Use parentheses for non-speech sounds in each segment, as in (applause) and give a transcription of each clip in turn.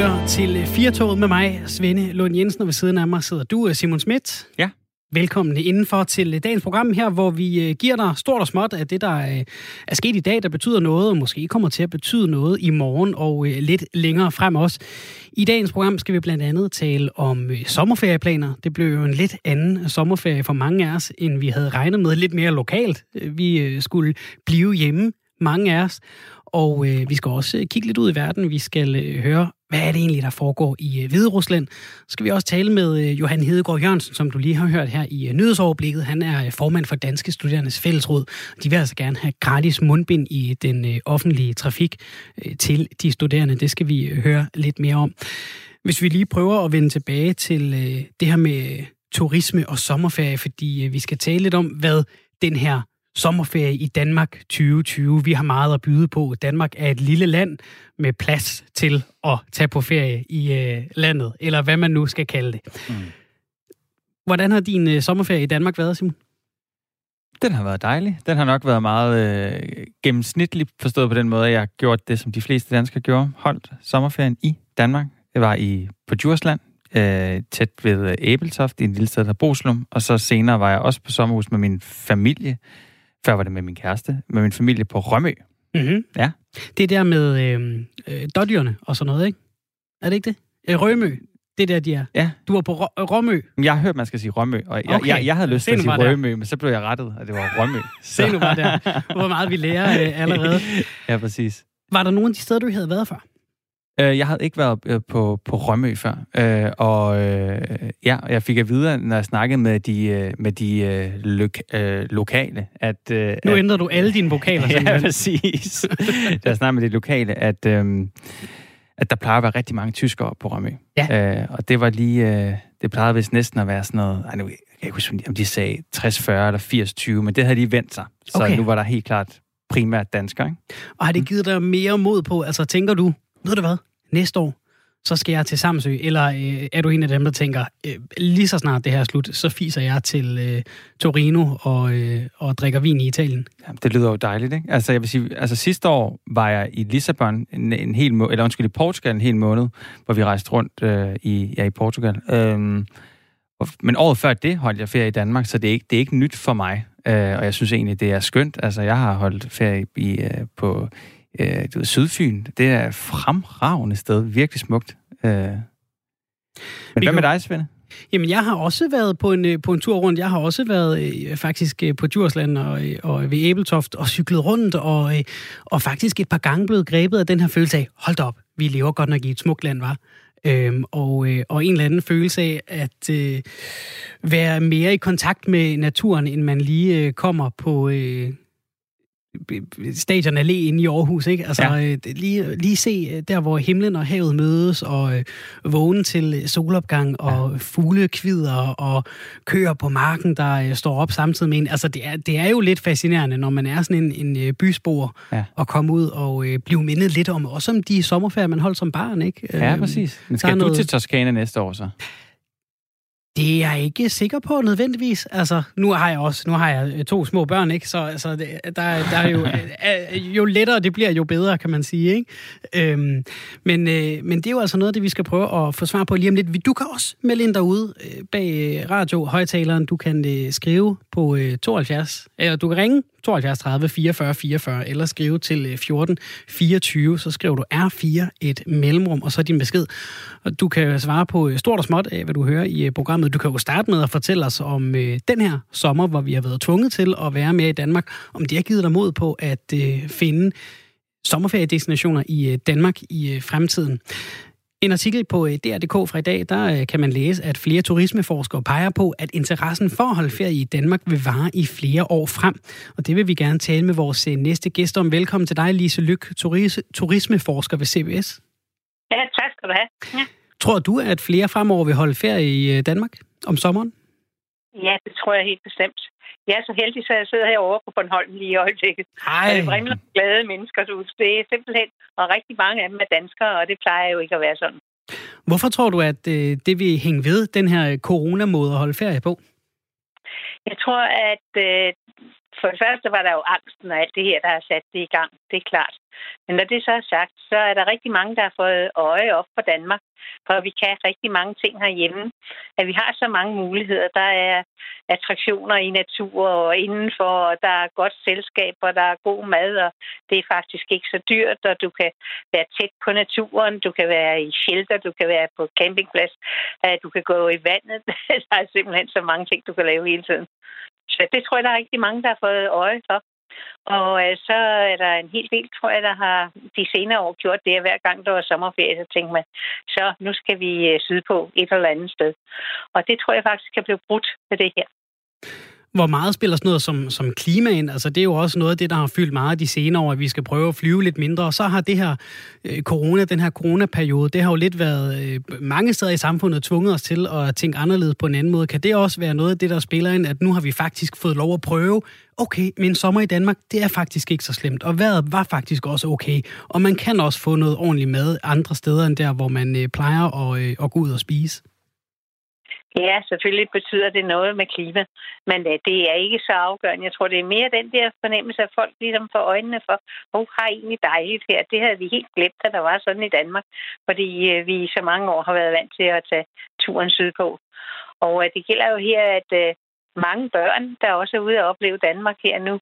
lytter til Firtoget med mig, Svende Lund Jensen, og ved siden af mig sidder du, Simon Schmidt. Ja. Velkommen indenfor til dagens program her, hvor vi øh, giver dig stort og småt af det, der øh, er sket i dag, der betyder noget, og måske kommer til at betyde noget i morgen og øh, lidt længere frem også. I dagens program skal vi blandt andet tale om sommerferieplaner. Det blev jo en lidt anden sommerferie for mange af os, end vi havde regnet med. Lidt mere lokalt. Vi skulle blive hjemme, mange af os. Og øh, vi skal også øh, kigge lidt ud i verden. Vi skal øh, høre, hvad er det egentlig, der foregår i øh, Hvide Rusland. Så skal vi også tale med øh, Johan Hedegaard Jørgensen, som du lige har hørt her i øh, nyhedsoverblikket. Han er øh, formand for Danske Studerendes Fællesråd. De vil altså gerne have gratis mundbind i øh, den øh, offentlige trafik øh, til de studerende. Det skal vi øh, høre lidt mere om. Hvis vi lige prøver at vende tilbage til øh, det her med øh, turisme og sommerferie, fordi øh, vi skal tale lidt om, hvad den her sommerferie i Danmark 2020. Vi har meget at byde på. Danmark er et lille land med plads til at tage på ferie i øh, landet, eller hvad man nu skal kalde det. Mm. Hvordan har din øh, sommerferie i Danmark været, Simon? Den har været dejlig. Den har nok været meget øh, gennemsnitlig forstået på den måde, at jeg har gjort det, som de fleste danskere gjorde. Holdt sommerferien i Danmark. Jeg var i på Djursland, øh, tæt ved Æbeltoft, i en lille sted, der Boslum. Og så senere var jeg også på sommerhus med min familie før var det med min kæreste, med min familie på Rømø. Mm-hmm. Ja. Det er der med øh, øh, dodgerne og sådan noget, ikke? Er det ikke det? Øh, Rømø. Det der, de er. Ja. Du var på Rø- Rømø. Jeg har hørt, man skal sige Rømø, og jeg, okay. jeg, jeg havde lyst til at sige Rømø, men så blev jeg rettet, og det var Rømø. (laughs) Se nu bare der. Hvor meget vi lærer øh, allerede. (laughs) ja, præcis. Var der nogen af de steder, du havde været før? Øh, jeg havde ikke været øh, på, på Rømø før, øh, og øh, ja, jeg fik at vide, når jeg snakkede med de, med de øh, lo- øh, lokale, at... Øh, nu ændrer du alle dine vokaler, (laughs) simpelthen. ja, præcis. (laughs) da jeg snakkede med de lokale, at, øh, at der plejer at være rigtig mange tyskere på Rømø. Ja. Øh, og det var lige... Øh, det plejede vist næsten at være sådan noget... Ej, nu, jeg kan ikke huske, om de sagde 60-40 eller 80-20, men det havde de vendt sig. Så okay. nu var der helt klart primært danskere. Ikke? Og har det givet dig mere mod på? Altså, tænker du, ved du hvad? Næste år, så skal jeg til Samsø, eller øh, er du en af dem, der tænker, øh, lige så snart det her er slut, så fiser jeg til øh, Torino og, øh, og drikker vin i Italien? Jamen, det lyder jo dejligt, ikke? Altså, jeg vil sige, altså sidste år var jeg i Lissabon en, en hel må- eller undskyld, i Portugal en hel måned, hvor vi rejste rundt øh, i, ja, i Portugal. Øhm, og, men året før det holdt jeg ferie i Danmark, så det er ikke, det er ikke nyt for mig. Øh, og jeg synes egentlig, det er skønt. Altså, jeg har holdt ferie i, øh, på øh, du ved, Sydfyn. Det er et fremragende sted. Virkelig smukt. Øh. Men Vi hvad med dig, Svende? Jamen, jeg har også været på en, øh, på en tur rundt. Jeg har også været øh, faktisk øh, på Djursland og, øh, og ved Æbeltoft og cyklet rundt, og, øh, og faktisk et par gange blevet grebet af den her følelse af, hold op, vi lever godt nok i et smukt land, var. Øhm, og, øh, og en eller anden følelse af at øh, være mere i kontakt med naturen, end man lige øh, kommer på, øh, Stadion Allé inde i Aarhus, ikke? Altså, ja. øh, lige, lige se øh, der, hvor himlen og havet mødes, og øh, vågne til solopgang, og ja. fuglekvider, og køer på marken, der øh, står op samtidig med en. Altså, det er, det er jo lidt fascinerende, når man er sådan en, en øh, bysbor, ja. og komme ud og øh, blive mindet lidt om, også om de sommerferier, man holdt som barn, ikke? Ja, øhm, præcis. Men skal du noget... til Toskana næste år så? Det er jeg ikke sikker på nødvendigvis. Altså, nu har jeg også nu har jeg øh, to små børn, ikke? Så altså, der, der er jo, (laughs) øh, jo lettere det bliver, jo bedre, kan man sige. Ikke? Øhm, men, øh, men det er jo altså noget af det, vi skal prøve at få svar på lige om lidt. Du kan også melde ind derude øh, bag radio højtaleren. Du kan øh, skrive på øh, 72, eller du kan ringe 72 30 44 44, eller skrive til øh, 14 24, så skriver du R4 et mellemrum, og så din besked. Og du kan svare på øh, stort og småt af, hvad du hører i programmet. Du kan jo starte med at fortælle os om øh, den her sommer, hvor vi har været tvunget til at være med i Danmark, om det har givet dig mod på at øh, finde sommerferiedestinationer i Danmark i fremtiden. En artikel på øh, DR.dk fra i dag, der øh, kan man læse, at flere turismeforskere peger på, at interessen for at holde ferie i Danmark vil vare i flere år frem. Og det vil vi gerne tale med vores øh, næste gæst om. Velkommen til dig, Lise Lyk, turismeforsker ved CBS. Ja, tak skal du have. Ja. Tror du, at flere fremover vil holde ferie i Danmark om sommeren? Ja, det tror jeg helt bestemt. Jeg er så heldig, så jeg sidder herovre på Bornholm lige i øjeblikket. Ej. Og det vrimler glade mennesker ud. Det er simpelthen, og rigtig mange af dem er danskere, og det plejer jo ikke at være sådan. Hvorfor tror du, at øh, det vil hænge ved, den her coronamåde at holde ferie på? Jeg tror, at øh, for det første var der jo angsten og alt det her, der har sat det i gang. Det er klart. Men når det så er sagt, så er der rigtig mange, der har fået øje op for Danmark. For vi kan rigtig mange ting herhjemme. At vi har så mange muligheder. Der er attraktioner i natur og indenfor, og der er godt selskab, og der er god mad, og det er faktisk ikke så dyrt, og du kan være tæt på naturen, du kan være i shelter, du kan være på campingplads, du kan gå i vandet. (laughs) der er simpelthen så mange ting, du kan lave hele tiden. Så det tror jeg, der er rigtig mange, der har fået øje for. Og øh, så er der en hel del, tror jeg, der har de senere år gjort det, at hver gang der var sommerferie, så tænkte man, så nu skal vi øh, syde på et eller andet sted. Og det tror jeg faktisk kan blive brudt med det her. Hvor meget spiller sådan noget som, som klima ind? Altså, det er jo også noget af det, der har fyldt meget de senere år, at vi skal prøve at flyve lidt mindre. Og så har det her øh, corona, den her coronaperiode, det har jo lidt været øh, mange steder i samfundet tvunget os til at tænke anderledes på en anden måde. Kan det også være noget af det, der spiller ind, at nu har vi faktisk fået lov at prøve, okay, men sommer i Danmark, det er faktisk ikke så slemt, og vejret var faktisk også okay. Og man kan også få noget ordentligt mad andre steder end der, hvor man øh, plejer at, øh, at gå ud og spise. Ja, selvfølgelig betyder det noget med klima, men øh, det er ikke så afgørende. Jeg tror, det er mere den der fornemmelse, at folk ligesom får øjnene for, hvor oh, har egentlig dejligt her. Det havde vi helt glemt, at der var sådan i Danmark, fordi øh, vi i så mange år har været vant til at tage turen sydpå. Og øh, det gælder jo her, at mange børn, der også er ude og opleve Danmark her nu,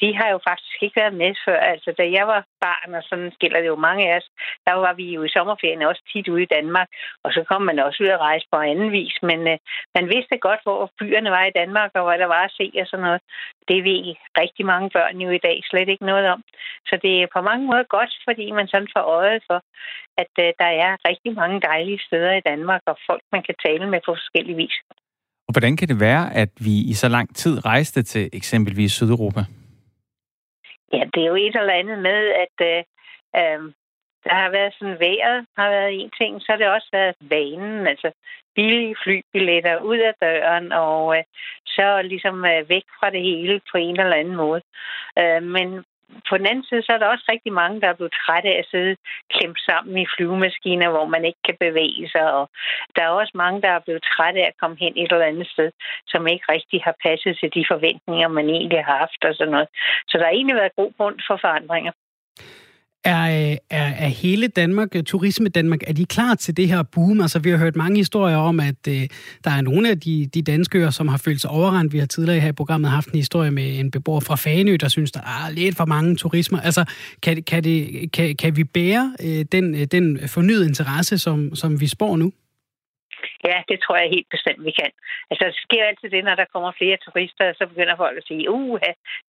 de har jo faktisk ikke været med før. Altså, da jeg var barn, og sådan gælder det jo mange af os, der var vi jo i sommerferien også tit ude i Danmark, og så kom man også ud at rejse på anden vis. Men øh, man vidste godt, hvor byerne var i Danmark, og hvad der var at se og sådan noget. Det ved rigtig mange børn jo i dag slet ikke noget om. Så det er på mange måder godt, fordi man sådan får øjet for, at øh, der er rigtig mange dejlige steder i Danmark, og folk, man kan tale med på forskellige vis. Og hvordan kan det være, at vi i så lang tid rejste til eksempelvis Sydeuropa? Ja, det er jo et eller andet med, at øh, øh, der har været sådan vejret, har været en ting, så har det også været vanen, altså billige flybilletter ud af døren, og øh, så ligesom øh, væk fra det hele på en eller anden måde. Øh, men på den anden side, så er der også rigtig mange, der er blevet trætte af at sidde klemt sammen i flyvemaskiner, hvor man ikke kan bevæge sig. Og der er også mange, der er blevet trætte af at komme hen et eller andet sted, som ikke rigtig har passet til de forventninger, man egentlig har haft og sådan noget. Så der har egentlig været god grund for forandringer. Er, øh, er, er hele Danmark, øh, turisme Danmark, er de klar til det her boom? Altså, vi har hørt mange historier om, at øh, der er nogle af de, de øer som har følt sig overrendt. Vi har tidligere her i programmet haft en historie med en beboer fra Fanø, der synes, der er lidt for mange turismer. Altså, kan, kan, det, kan, kan vi bære øh, den, øh, den fornyede interesse, som, som vi spår nu? Ja, det tror jeg helt bestemt, vi kan. Altså, det sker altid det, når der kommer flere turister, så begynder folk at sige, uh,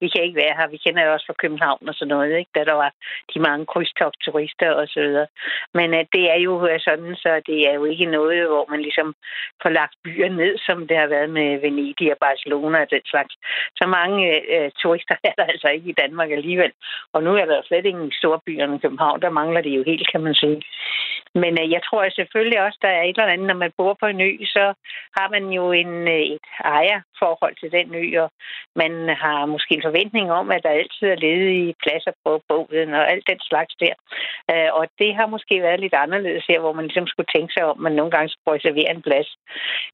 vi kan ikke være her. Vi kender jo også fra København og sådan noget, ikke? da der var de mange krydstogturister og så videre. Men uh, det er jo øh, sådan, så det er jo ikke noget, hvor man ligesom får lagt byer ned, som det har været med Venedig og Barcelona og den slags. Så mange uh, turister (laughs) er der altså ikke i Danmark alligevel. Og nu er der slet ingen store byer i København. Der mangler det jo helt, kan man sige. Men uh, jeg tror selvfølgelig også, der er et eller andet, når man bor på en ø, så har man jo en, øh, et ejerforhold til den ø, og man har måske en forventning om, at der altid er ledige pladser på båden og alt den slags der. Øh, og det har måske været lidt anderledes her, hvor man ligesom skulle tænke sig om, at man nogle gange skulle reservere en plads.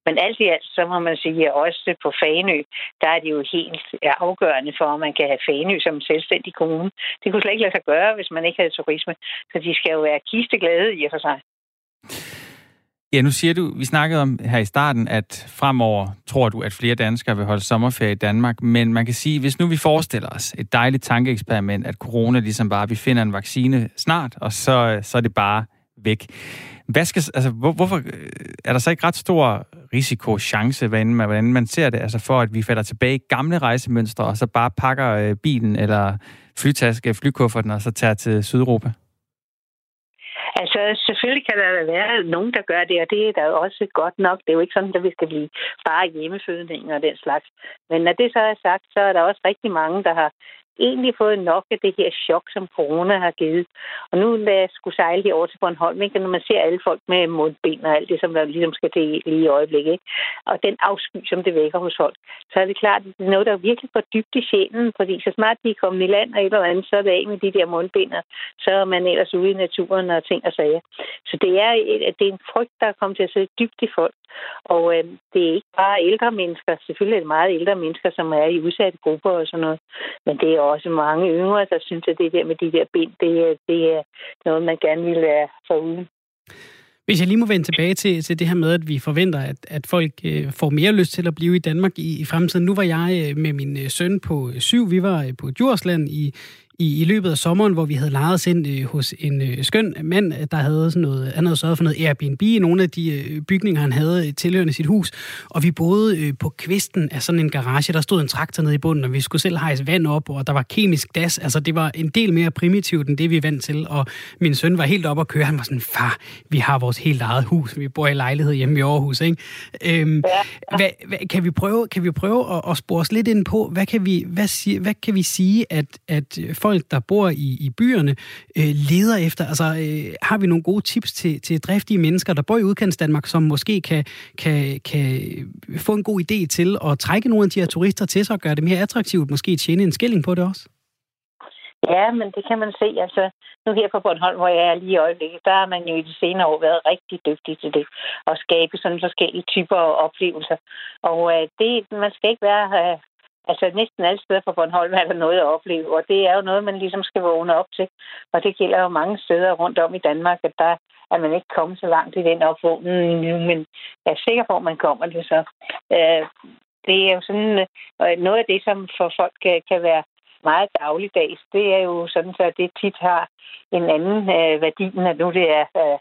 Men alt i alt, så må man sige, at også på Fanø, der er det jo helt afgørende for, at man kan have Fanø som selvstændig kommune. Det kunne slet ikke lade sig gøre, hvis man ikke havde turisme. Så de skal jo være kisteglade i og for sig. Ja, nu siger du, vi snakkede om her i starten, at fremover tror du, at flere danskere vil holde sommerferie i Danmark, men man kan sige, hvis nu vi forestiller os et dejligt tankeeksperiment, at corona ligesom bare, vi finder en vaccine snart, og så, så er det bare væk. Hvad skal, altså, hvor, hvorfor øh, er der så ikke ret stor risiko, chance, hvordan man, hvordan man ser det, altså for at vi falder tilbage i gamle rejsemønstre, og så bare pakker øh, bilen eller flytaske, flykufferten, og så tager til Sydeuropa? Så selvfølgelig kan der være nogen, der gør det, og det er da også godt nok. Det er jo ikke sådan, at vi skal blive bare hjemmefødning og den slags. Men når det så er sagt, så er der også rigtig mange, der har egentlig fået nok af det her chok, som corona har givet. Og nu lad jeg skulle sejle lige over til Bornholm, ikke? når man ser alle folk med mundbind og alt det, som der ligesom skal til lige i øjeblikket, ikke? og den afsky, som det vækker hos folk, så er det klart, at det er noget, der virkelig går dybt i sjælen, fordi så snart de er kommet i land og et eller andet, så er det af med de der mundbinder, så er man ellers ude i naturen og ting og sager. Så det er, det er en frygt, der er kommet til at sidde dybt i folk. Og øh, det er ikke bare ældre mennesker. Selvfølgelig er det meget ældre mennesker, som er i udsatte grupper og sådan noget. Men det er også mange yngre, der synes, at det der med de der ben, det, det er noget, man gerne vil være foruden. Hvis jeg lige må vende tilbage til, til det her med, at vi forventer, at, at folk øh, får mere lyst til at blive i Danmark i, i fremtiden. Nu var jeg øh, med min øh, søn på syv. Vi var øh, på Djursland i, i, i løbet af sommeren, hvor vi havde lejet os ind øh, hos en øh, skøn mand, der havde sådan noget, han havde sørget for noget Airbnb i nogle af de øh, bygninger, han havde tilhørende sit hus. Og vi boede øh, på kvisten af sådan en garage. Der stod en traktor nede i bunden, og vi skulle selv hejse vand op, og der var kemisk gas. Altså, det var en del mere primitivt, end det vi er vant til. Og min søn var helt op at køre. Han var sådan, far, vi har vores helt eget hus. Vi bor i lejlighed hjemme i Aarhus, ikke? Øhm, ja. hvad, hvad, kan vi prøve, kan vi prøve at, at spore os lidt ind på, hvad kan vi, hvad, hvad kan vi sige, at, at folk, der bor i, i byerne, øh, leder efter? Altså, øh, har vi nogle gode tips til, til driftige mennesker, der bor i udkants Danmark, som måske kan, kan, kan få en god idé til at trække nogle af de her turister til sig og gøre det mere attraktivt, måske tjene en skilling på det også? Ja, men det kan man se. Altså, nu her på Bornholm, hvor jeg er lige i øjeblikket, der har man jo i de senere år været rigtig dygtig til det. At skabe sådan forskellige typer af oplevelser. Og øh, det, man skal ikke være øh, Altså næsten alle steder på Bornholm er der noget at opleve, og det er jo noget, man ligesom skal vågne op til. Og det gælder jo mange steder rundt om i Danmark, at der er man ikke kommet så langt i den opvågning nu, men jeg er sikker på, at man kommer det så. Øh, det er jo sådan, øh, noget af det, som for folk kan, kan være meget dagligdags, det er jo sådan, så det tit har en anden øh, værdi, når nu det er øh,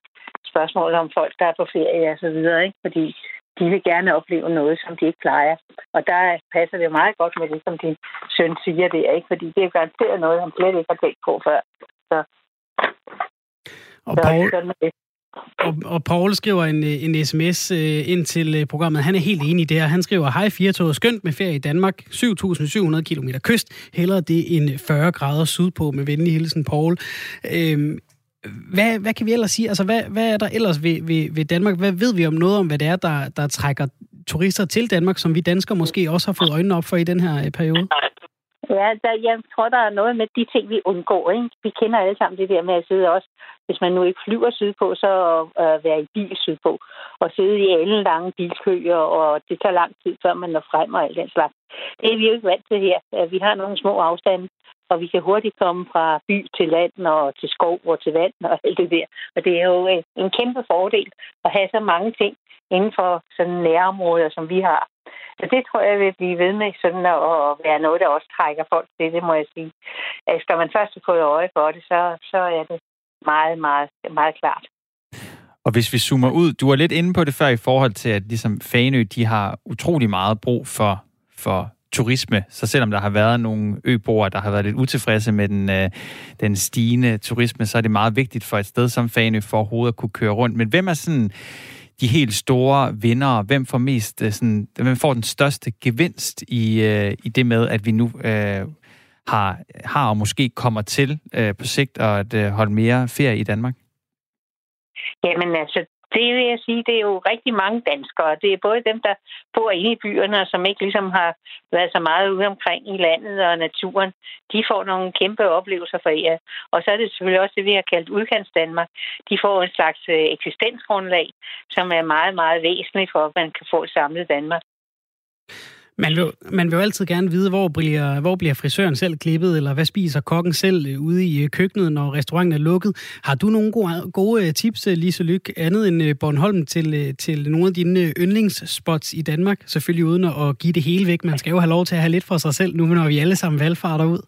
spørgsmål om folk, der er på ferie og så videre, ikke? Fordi de vil gerne opleve noget, som de ikke plejer. Og der passer det meget godt med det, som din søn siger der, ikke? Fordi det er garanteret noget, han slet ikke har tænkt på før. Så, og Paul, og, og Paul skriver en, en sms øh, ind til øh, programmet. Han er helt enig i det her. Han skriver, hej Firtoget, skønt med ferie i Danmark. 7.700 km kyst. Hellere det end 40 grader sydpå med venlig hilsen, Paul. Øhm, hvad, hvad kan vi ellers sige? Altså, hvad, hvad er der ellers ved, ved, ved Danmark? Hvad ved vi om noget om, hvad det er, der, der trækker turister til Danmark, som vi danskere måske også har fået øjnene op for i den her øh, periode? Ja, der, jeg tror, der er noget med de ting, vi undgår. Ikke? Vi kender alle sammen det der med at sidde også, hvis man nu ikke flyver sydpå, så øh, være i bil sydpå. Og sidde i alle lange bilkøer, og det tager lang tid, før man når frem og alt den slags. Det er vi jo ikke vant til her. Vi har nogle små afstande, og vi kan hurtigt komme fra by til land og til skov og til vand og alt det der. Og det er jo øh, en kæmpe fordel at have så mange ting inden for sådan nærområder, som vi har. Så det tror jeg vil blive ved med sådan at være noget, der også trækker folk til, det må jeg sige. Altså, skal man først få øje for det, så, så er det meget, meget, meget klart. Og hvis vi zoomer ud, du var lidt inde på det før i forhold til, at ligesom Fanø, de har utrolig meget brug for, for turisme. Så selvom der har været nogle øboere, der har været lidt utilfredse med den, øh, den stigende turisme, så er det meget vigtigt for et sted som Fanø for overhovedet at kunne køre rundt. Men hvem er sådan de helt store vinder? Hvem får mest øh, sådan, hvem får den største gevinst i, øh, i det med, at vi nu øh, har, har og måske kommer til øh, på sigt at øh, holde mere ferie i Danmark? Jamen altså, det vil jeg sige, det er jo rigtig mange danskere. Det er både dem, der bor inde i byerne, og som ikke ligesom har været så meget ude omkring i landet og naturen. De får nogle kæmpe oplevelser for jer. Og så er det selvfølgelig også det, vi har kaldt udkants Danmark. De får en slags øh, eksistensgrundlag, som er meget, meget væsentligt for, at man kan få et samlet Danmark. Man vil, man vil jo altid gerne vide, hvor bliver, hvor bliver frisøren selv klippet, eller hvad spiser kokken selv øh, ude i øh, køkkenet, når restauranten er lukket. Har du nogle gode, gode øh, tips, Lise Lyk, andet end Bornholm, til, til nogle af dine yndlingsspots i Danmark? Selvfølgelig uden at give det hele væk. Man skal jo have lov til at have lidt for sig selv, nu når vi alle sammen valgfarter ud.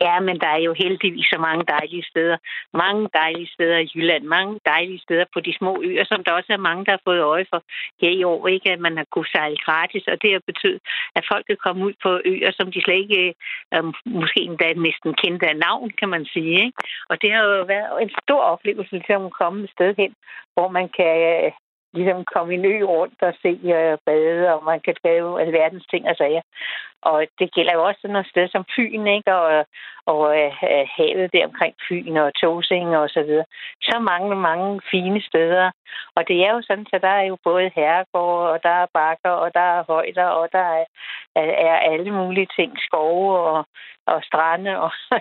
Ja, men der er jo heldigvis så mange dejlige steder. Mange dejlige steder i Jylland. Mange dejlige steder på de små øer, som der også er mange, der har fået øje for her i år. Ikke at man har kunnet sejle gratis, og det har betydet, at folk kan komme ud på øer, som de slet ikke, øh, måske endda næsten kendte af navn, kan man sige. Ikke? Og det har jo været en stor oplevelse, til at komme et sted hen, hvor man kan øh, ligesom komme en ø rundt og se og bade, og man kan lave alverdens ting og sager. Og det gælder jo også sådan noget sted som Fyn, ikke? Og, og uh, havet der omkring Fyn og Tosing og så videre. Så mange, mange fine steder. Og det er jo sådan, så der er jo både herregård, og der er bakker, og der er højder, og der er, er alle mulige ting, skove og, og strande. Og, (laughs)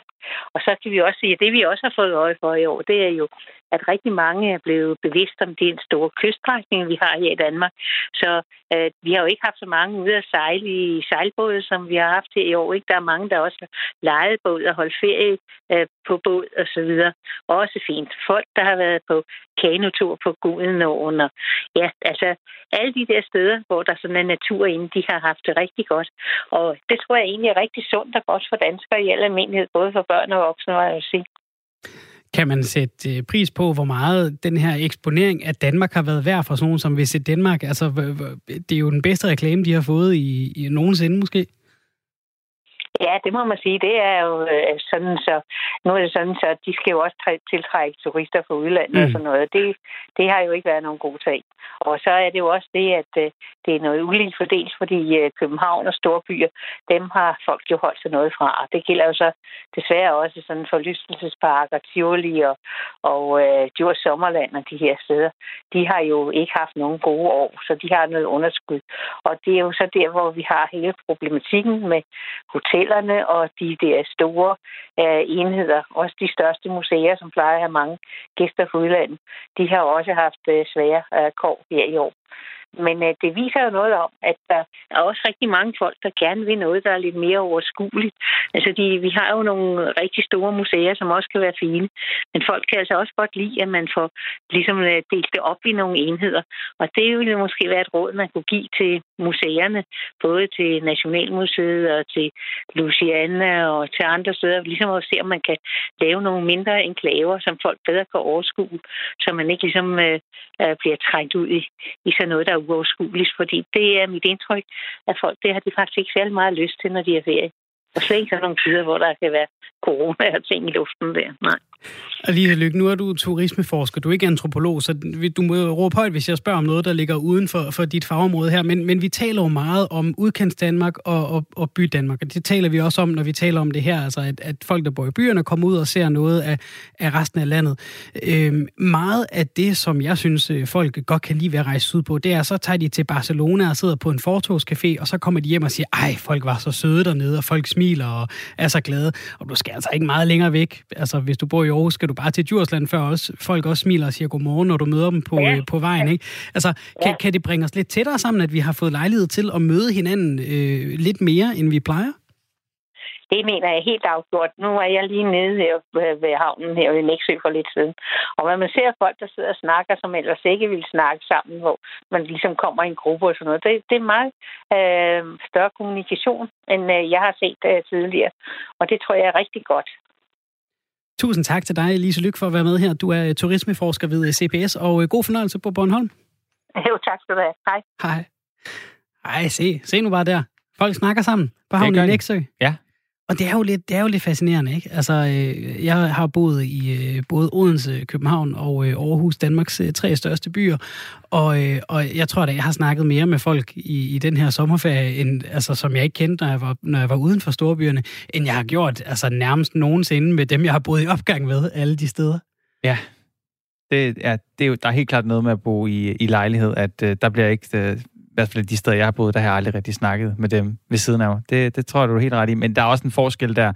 og så kan vi også sige, at det vi også har fået øje for i år, det er jo, at rigtig mange er blevet bevidst om den store kyststrækning, vi har her i Danmark. Så øh, vi har jo ikke haft så mange ude at sejle i sejlbåde, som vi har haft her i år. Ikke? Der er mange, der også har lejet båd og holdt ferie øh, på båd og så videre. Også fint. Folk, der har været på kanotur på Gudenåen. Og, ja, altså alle de der steder, hvor der sådan er natur inde, de har haft det rigtig godt. Og det tror jeg egentlig er rigtig sundt og godt for danskere i al almindelighed, både for børn og voksne, må jeg sige. Kan man sætte øh, pris på, hvor meget den her eksponering af Danmark har været værd for sådan nogen som Visit Danmark? Altså, det er jo den bedste reklame, de har fået i, i nogensinde måske. Ja, det må man sige. Det er jo øh, sådan, så nu er det sådan, så de skal jo også tiltrække turister fra udlandet mm. og sådan noget. Det, det har jo ikke været nogen god sag. Og så er det jo også det, at øh, det er noget uligt fordelt, fordi øh, København og storbyer, dem har folk jo holdt sig noget fra. Og det gælder jo så desværre også sådan forlystelsesparker, Tivoli og, og øh, Djurs Sommerland og de her steder. De har jo ikke haft nogen gode år, så de har noget underskud. Og det er jo så der, hvor vi har hele problematikken med hotellerne og de der store øh, enheder. Også de største museer, som plejer at have mange gæster fra udlandet, de har også haft øh, svære øh, kår her i år. Men øh, det viser jo noget om, at der er også rigtig mange folk, der gerne vil noget, der er lidt mere overskueligt. Altså, de, vi har jo nogle rigtig store museer, som også kan være fine. Men folk kan altså også godt lide, at man får ligesom øh, delt det op i nogle enheder. Og det ville måske være et råd, man kunne give til museerne, både til Nationalmuseet og til Louisiana og til andre steder, ligesom at se, om man kan lave nogle mindre enklaver, som folk bedre kan overskue, så man ikke ligesom øh, øh bliver trængt ud i, i sådan noget, der er uoverskueligt, fordi det er mit indtryk, at folk, det har de faktisk ikke særlig meget lyst til, når de er ferie. Og slet ikke sådan nogle tider, hvor der kan være corona og ting i luften der. Nej. Alisa Lykke, nu er du turismeforsker, du er ikke antropolog, så du må råbe højt, hvis jeg spørger om noget, der ligger uden for, for dit fagområde her. Men, men vi taler jo meget om udkants Danmark og, og, og by Danmark, og det taler vi også om, når vi taler om det her, altså at, at folk, der bor i byerne, kommer ud og ser noget af, af resten af landet. Øhm, meget af det, som jeg synes, øh, folk godt kan lide ved at rejse ud på, det er, så tager de til Barcelona og sidder på en fortogscafé, og så kommer de hjem og siger, ej, folk var så søde dernede, og folk smiler og er så glade. Og du skal altså ikke meget længere væk. Altså, hvis du bor i Aarhus, skal du bare til Djursland, før også, folk også smiler og siger godmorgen, når du møder dem på, ja. øh, på vejen. Ikke? Altså, kan, ja. kan det bringe os lidt tættere sammen, at vi har fået lejlighed til at møde hinanden øh, lidt mere, end vi plejer? Det mener jeg helt afgjort. Nu er jeg lige nede her ved havnen her i Næksø for lidt siden. Og når man ser folk, der sidder og snakker, som ellers ikke vil snakke sammen, hvor man ligesom kommer i en gruppe og sådan noget, det, det er meget øh, større kommunikation, end øh, jeg har set øh, tidligere. Og det tror jeg er rigtig godt. Tusind tak til dig, Lise Lyk, for at være med her. Du er turismeforsker ved CPS, og øh, god fornøjelse på Bornholm. Jo, tak skal du have. Hej. Hej. Ej, se, se nu bare der. Folk snakker sammen på havnen i Næksø. Ja, og det er jo lidt, det er jo lidt fascinerende, ikke? Altså, øh, jeg har boet i øh, både Odense, København og øh, Aarhus, Danmarks øh, tre største byer, og, øh, og jeg tror da, jeg har snakket mere med folk i, i den her sommerferie, end, altså, som jeg ikke kendte, når jeg, var, når jeg var uden for storbyerne, end jeg har gjort altså, nærmest nogensinde med dem, jeg har boet i opgang med, alle de steder. Ja, det, ja, det er der er helt klart noget med at bo i, i lejlighed, at øh, der bliver ikke... Øh, hvert fald de steder, jeg har boet, der har jeg aldrig rigtig snakket med dem ved siden af mig. Det, det tror jeg, du er helt ret i. Men der er også en forskel der,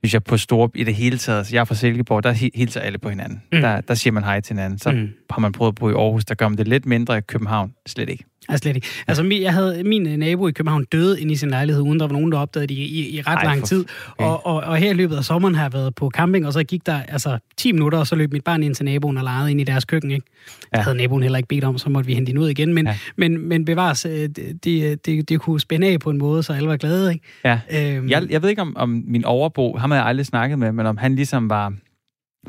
hvis jeg på Storup i det hele taget, så jeg er fra Silkeborg, der hilser alle på hinanden. Mm. Der, der siger man hej til hinanden. Så mm. har man prøvet at bo i Aarhus, der gør man det lidt mindre i København. Slet ikke. Altså slet ikke. Altså, jeg havde, min øh, nabo i København døde inde i sin lejlighed, uden der var nogen, der opdagede det i, i, i ret Ej, lang for... tid. Og, og, og her i løbet af sommeren har jeg været på camping, og så gik der altså 10 minutter, og så løb mit barn ind til naboen og legede ind i deres køkken. Ikke? Ja. Det havde naboen heller ikke bedt om, så måtte vi hente hende ud igen. Men, ja. men, men bevares, øh, det, det, det, det kunne spænde af på en måde, så alle var glade. Ikke? Ja. Øhm, jeg, jeg ved ikke, om, om min overbo, ham har jeg aldrig snakket med, men om han ligesom var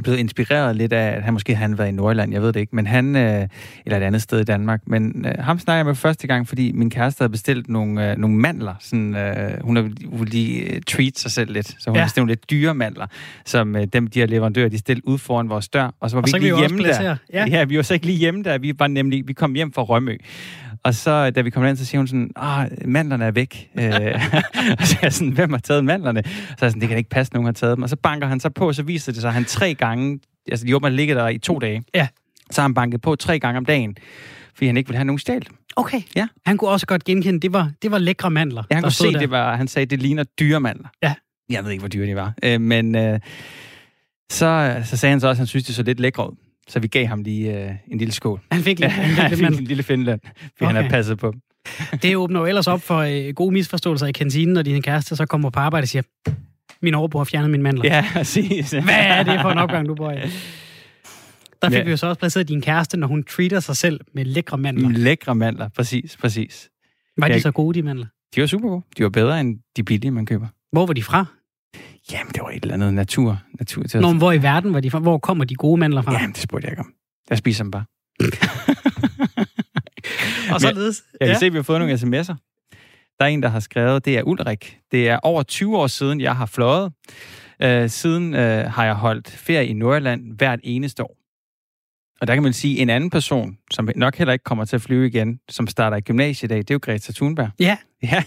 blevet inspireret lidt af, at han måske han været i Nordjylland, jeg ved det ikke, men han, øh, eller et andet sted i Danmark, men øh, ham snakker jeg med første gang, fordi min kæreste havde bestilt nogle, øh, nogle mandler, sådan, øh, hun har hun lige øh, treat sig selv lidt, så hun ja. har bestilt nogle lidt dyre mandler, som øh, dem, de her leverandører, de stillede ud foran vores dør, og så var og vi så ikke lige hjemme der. Ja. ja, vi var så ikke lige hjemme der, vi var nemlig, vi kom hjem fra Rømø, og så, da vi kom ind, så siger hun sådan, ah, mandlerne er væk. (laughs) Øh, (laughs) og så er jeg sådan, hvem har taget mandlerne? Så er jeg sådan, det kan ikke passe, nogen har taget dem. Og så banker han så på, så viser det sig, at han tre gange, altså de åbenbart ligger der i to dage. Ja. Så har han banket på tre gange om dagen, fordi han ikke vil have nogen stjælt Okay. Ja. Han kunne også godt genkende, det var, det var lækre mandler. Ja, han kunne se, der. det var, han sagde, det ligner dyre mandler. Ja. Jeg ved ikke, hvor dyre de var. Øh, men øh, så, så sagde han så også, at han synes, det så lidt lækre ud. Så vi gav ham lige øh, en lille skål. Han fik lige (laughs) ja, han fik en lille Finland, fordi okay. han har passet på Det åbner jo ellers op for øh, gode misforståelser i kantinen, når din kæreste så kommer på arbejde og siger, min overbror har fjernet min mandler. Ja, præcis. (laughs) Hvad er det for en opgang, du bor i? Der fik ja. vi jo så også placeret din kæreste, når hun treater sig selv med lækre mandler. Lækre mandler, præcis, præcis. Var de så gode, de mandler? De var super gode. De var bedre end de billige, man køber. Hvor var de fra? Jamen, det var et eller andet natur. natur til Nå, hvor i verden var de fra? Hvor kommer de gode mandler fra? Jamen, det spurgte jeg ikke om. Jeg spiser dem bare. (laughs) og således. Jeg kan ja. se, at vi har fået nogle sms'er. Der er en, der har skrevet, det er Ulrik. Det er over 20 år siden, jeg har fløjet. Uh, siden uh, har jeg holdt ferie i Nordjylland hvert eneste år. Og der kan man sige, en anden person, som nok heller ikke kommer til at flyve igen, som starter i gymnasiet i dag, det er jo Greta Thunberg. Ja. Ja.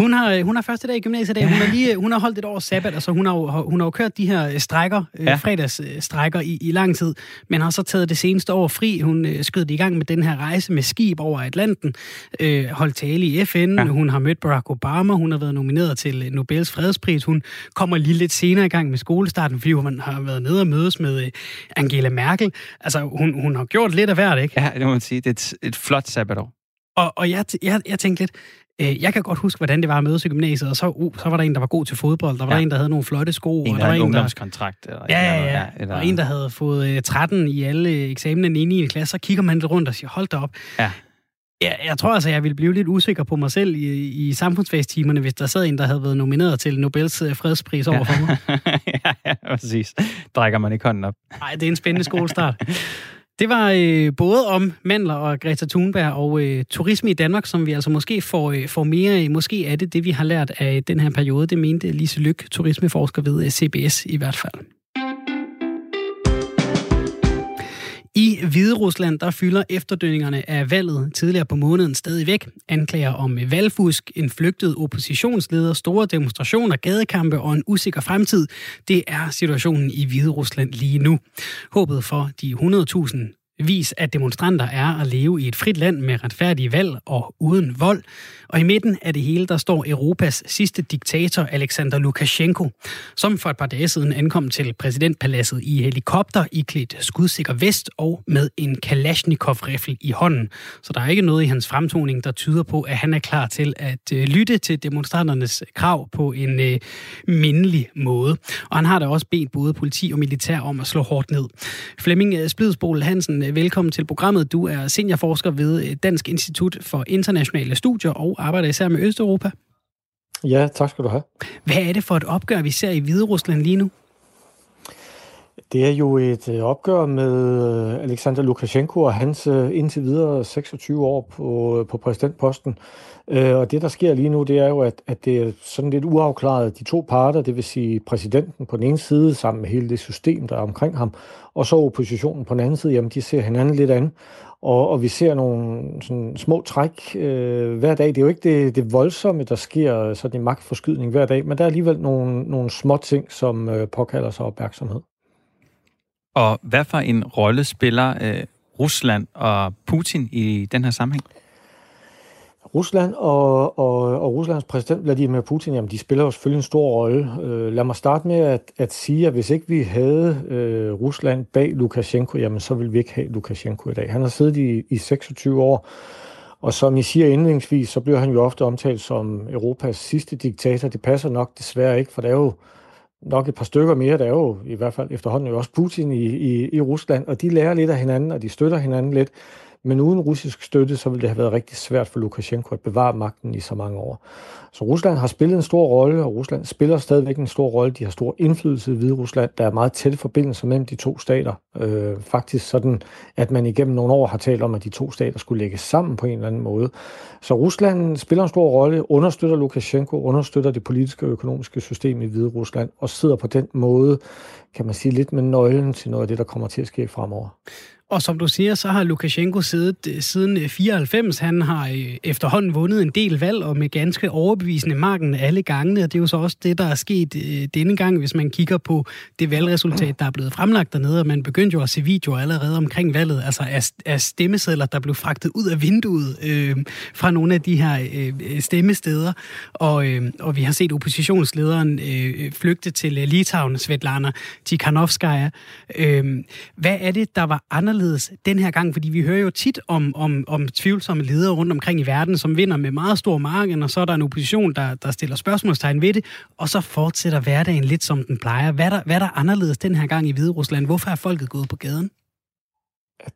Hun har, hun har første dag i gymnasiet i dag. Hun har, lige, hun har holdt et års sabbat. Altså, hun, har, hun har jo kørt de her øh, strækker, øh, ja. fredagsstrækker i, i lang tid, men har så taget det seneste år fri. Hun øh, skød i gang med den her rejse med skib over Atlanten, øh, holdt tale i FN. Ja. Hun har mødt Barack Obama. Hun har været nomineret til Nobels fredspris. Hun kommer lige lidt senere i gang med skolestarten, fordi hun har været nede og mødes med øh, Angela Merkel. Altså, hun, hun har gjort lidt af hvert, ikke? Ja, det må man sige. Det er et, et flot sabbatår. Og, og jeg, jeg, jeg tænkte lidt, Øh, jeg kan godt huske, hvordan det var at mødes i gymnasiet, og så, uh, så var der en, der var god til fodbold, der var ja. en, der havde nogle flotte sko. En, og der der var en ungdomskontrakt. Eller ja, ja, ja. Eller... Og en, der havde fået uh, 13 i alle eksamen i 9. klasse, så kigger man lidt rundt og siger, hold da op. Ja. Ja, jeg tror altså, jeg ville blive lidt usikker på mig selv i, i samfundsfagstimerne, hvis der sad en, der havde været nomineret til Nobels øh, fredspris over for mig. (laughs) ja, ja, præcis. Drækker man ikke hånden op. Nej, det er en spændende skolestart. (laughs) Det var øh, både om mandler og Greta Thunberg og øh, turisme i Danmark, som vi altså måske får, øh, får mere af. Måske er det det, vi har lært af den her periode. Det mente Lise Lyk, turismeforsker ved øh, CBS i hvert fald. I Hvide Rusland, der fylder efterdønningerne af valget tidligere på måneden stadigvæk. Anklager om valgfusk, en flygtet oppositionsleder, store demonstrationer, gadekampe og en usikker fremtid. Det er situationen i Hvide Rusland lige nu. Håbet for de 100.000 vis af demonstranter er at leve i et frit land med retfærdige valg og uden vold. Og i midten af det hele, der står Europas sidste diktator, Alexander Lukashenko, som for et par dage siden ankom til præsidentpaladset i helikopter, i klædt skudsikker vest og med en Kalashnikov-rifle i hånden. Så der er ikke noget i hans fremtoning, der tyder på, at han er klar til at øh, lytte til demonstranternes krav på en øh, mindelig måde. Og han har da også bedt både politi og militær om at slå hårdt ned. Flemming øh, Splidsbol Hansen, øh, velkommen til programmet. Du er seniorforsker ved Dansk Institut for Internationale Studier og arbejder især med Østeuropa. Ja, tak skal du have. Hvad er det for et opgør, vi ser i Hvide Rusland lige nu? Det er jo et øh, opgør med øh, Alexander Lukashenko og hans øh, indtil videre 26 år på, på præsidentposten. Og det, der sker lige nu, det er jo, at, at det er sådan lidt uafklaret. De to parter, det vil sige præsidenten på den ene side, sammen med hele det system, der er omkring ham, og så oppositionen på den anden side, jamen de ser hinanden lidt an. Og, og vi ser nogle sådan, små træk øh, hver dag. Det er jo ikke det, det voldsomme, der sker sådan en magtforskydning hver dag, men der er alligevel nogle, nogle små ting, som øh, påkalder sig opmærksomhed. Og hvad for en rolle spiller øh, Rusland og Putin i den her sammenhæng? Rusland og, og, og Ruslands præsident Vladimir Putin, jamen de spiller jo selvfølgelig en stor rolle. Øh, lad mig starte med at, at sige, at hvis ikke vi havde øh, Rusland bag Lukashenko, jamen så ville vi ikke have Lukashenko i dag. Han har siddet i, i 26 år, og som I siger indledningsvis, så bliver han jo ofte omtalt som Europas sidste diktator. Det passer nok desværre ikke, for der er jo nok et par stykker mere. Der er jo i hvert fald efterhånden jo også Putin i, i, i Rusland, og de lærer lidt af hinanden, og de støtter hinanden lidt. Men uden russisk støtte, så ville det have været rigtig svært for Lukashenko at bevare magten i så mange år. Så Rusland har spillet en stor rolle, og Rusland spiller stadigvæk en stor rolle. De har stor indflydelse i Hvide Rusland. Der er meget tætte forbindelser mellem de to stater. Øh, faktisk sådan, at man igennem nogle år har talt om, at de to stater skulle lægges sammen på en eller anden måde. Så Rusland spiller en stor rolle, understøtter Lukashenko, understøtter det politiske og økonomiske system i Hvide Rusland, og sidder på den måde, kan man sige, lidt med nøglen til noget af det, der kommer til at ske fremover. Og som du siger, så har Lukashenko siddet øh, siden øh, 94. Han har øh, efterhånden vundet en del valg, og med ganske overbevisende marken alle gangene. Og det er jo så også det, der er sket denne gang, hvis man kigger på det valgresultat, der er blevet fremlagt dernede. Og man begyndte jo at se videoer allerede omkring valget, altså af, af stemmesedler, der blev fragtet ud af vinduet øh, fra nogle af de her øh, stemmesteder. Og, øh, og vi har set oppositionslederen øh, flygte til Litauen, Svetlana Tikhanovskaya. Øh, hvad er det, der var anderledes anderledes den her gang? Fordi vi hører jo tit om, om, om tvivlsomme ledere rundt omkring i verden, som vinder med meget stor margen, og så er der en opposition, der, der stiller spørgsmålstegn ved det, og så fortsætter hverdagen lidt som den plejer. Hvad er der, hvad er der anderledes den her gang i Hvide Rusland? Hvorfor er folket gået på gaden?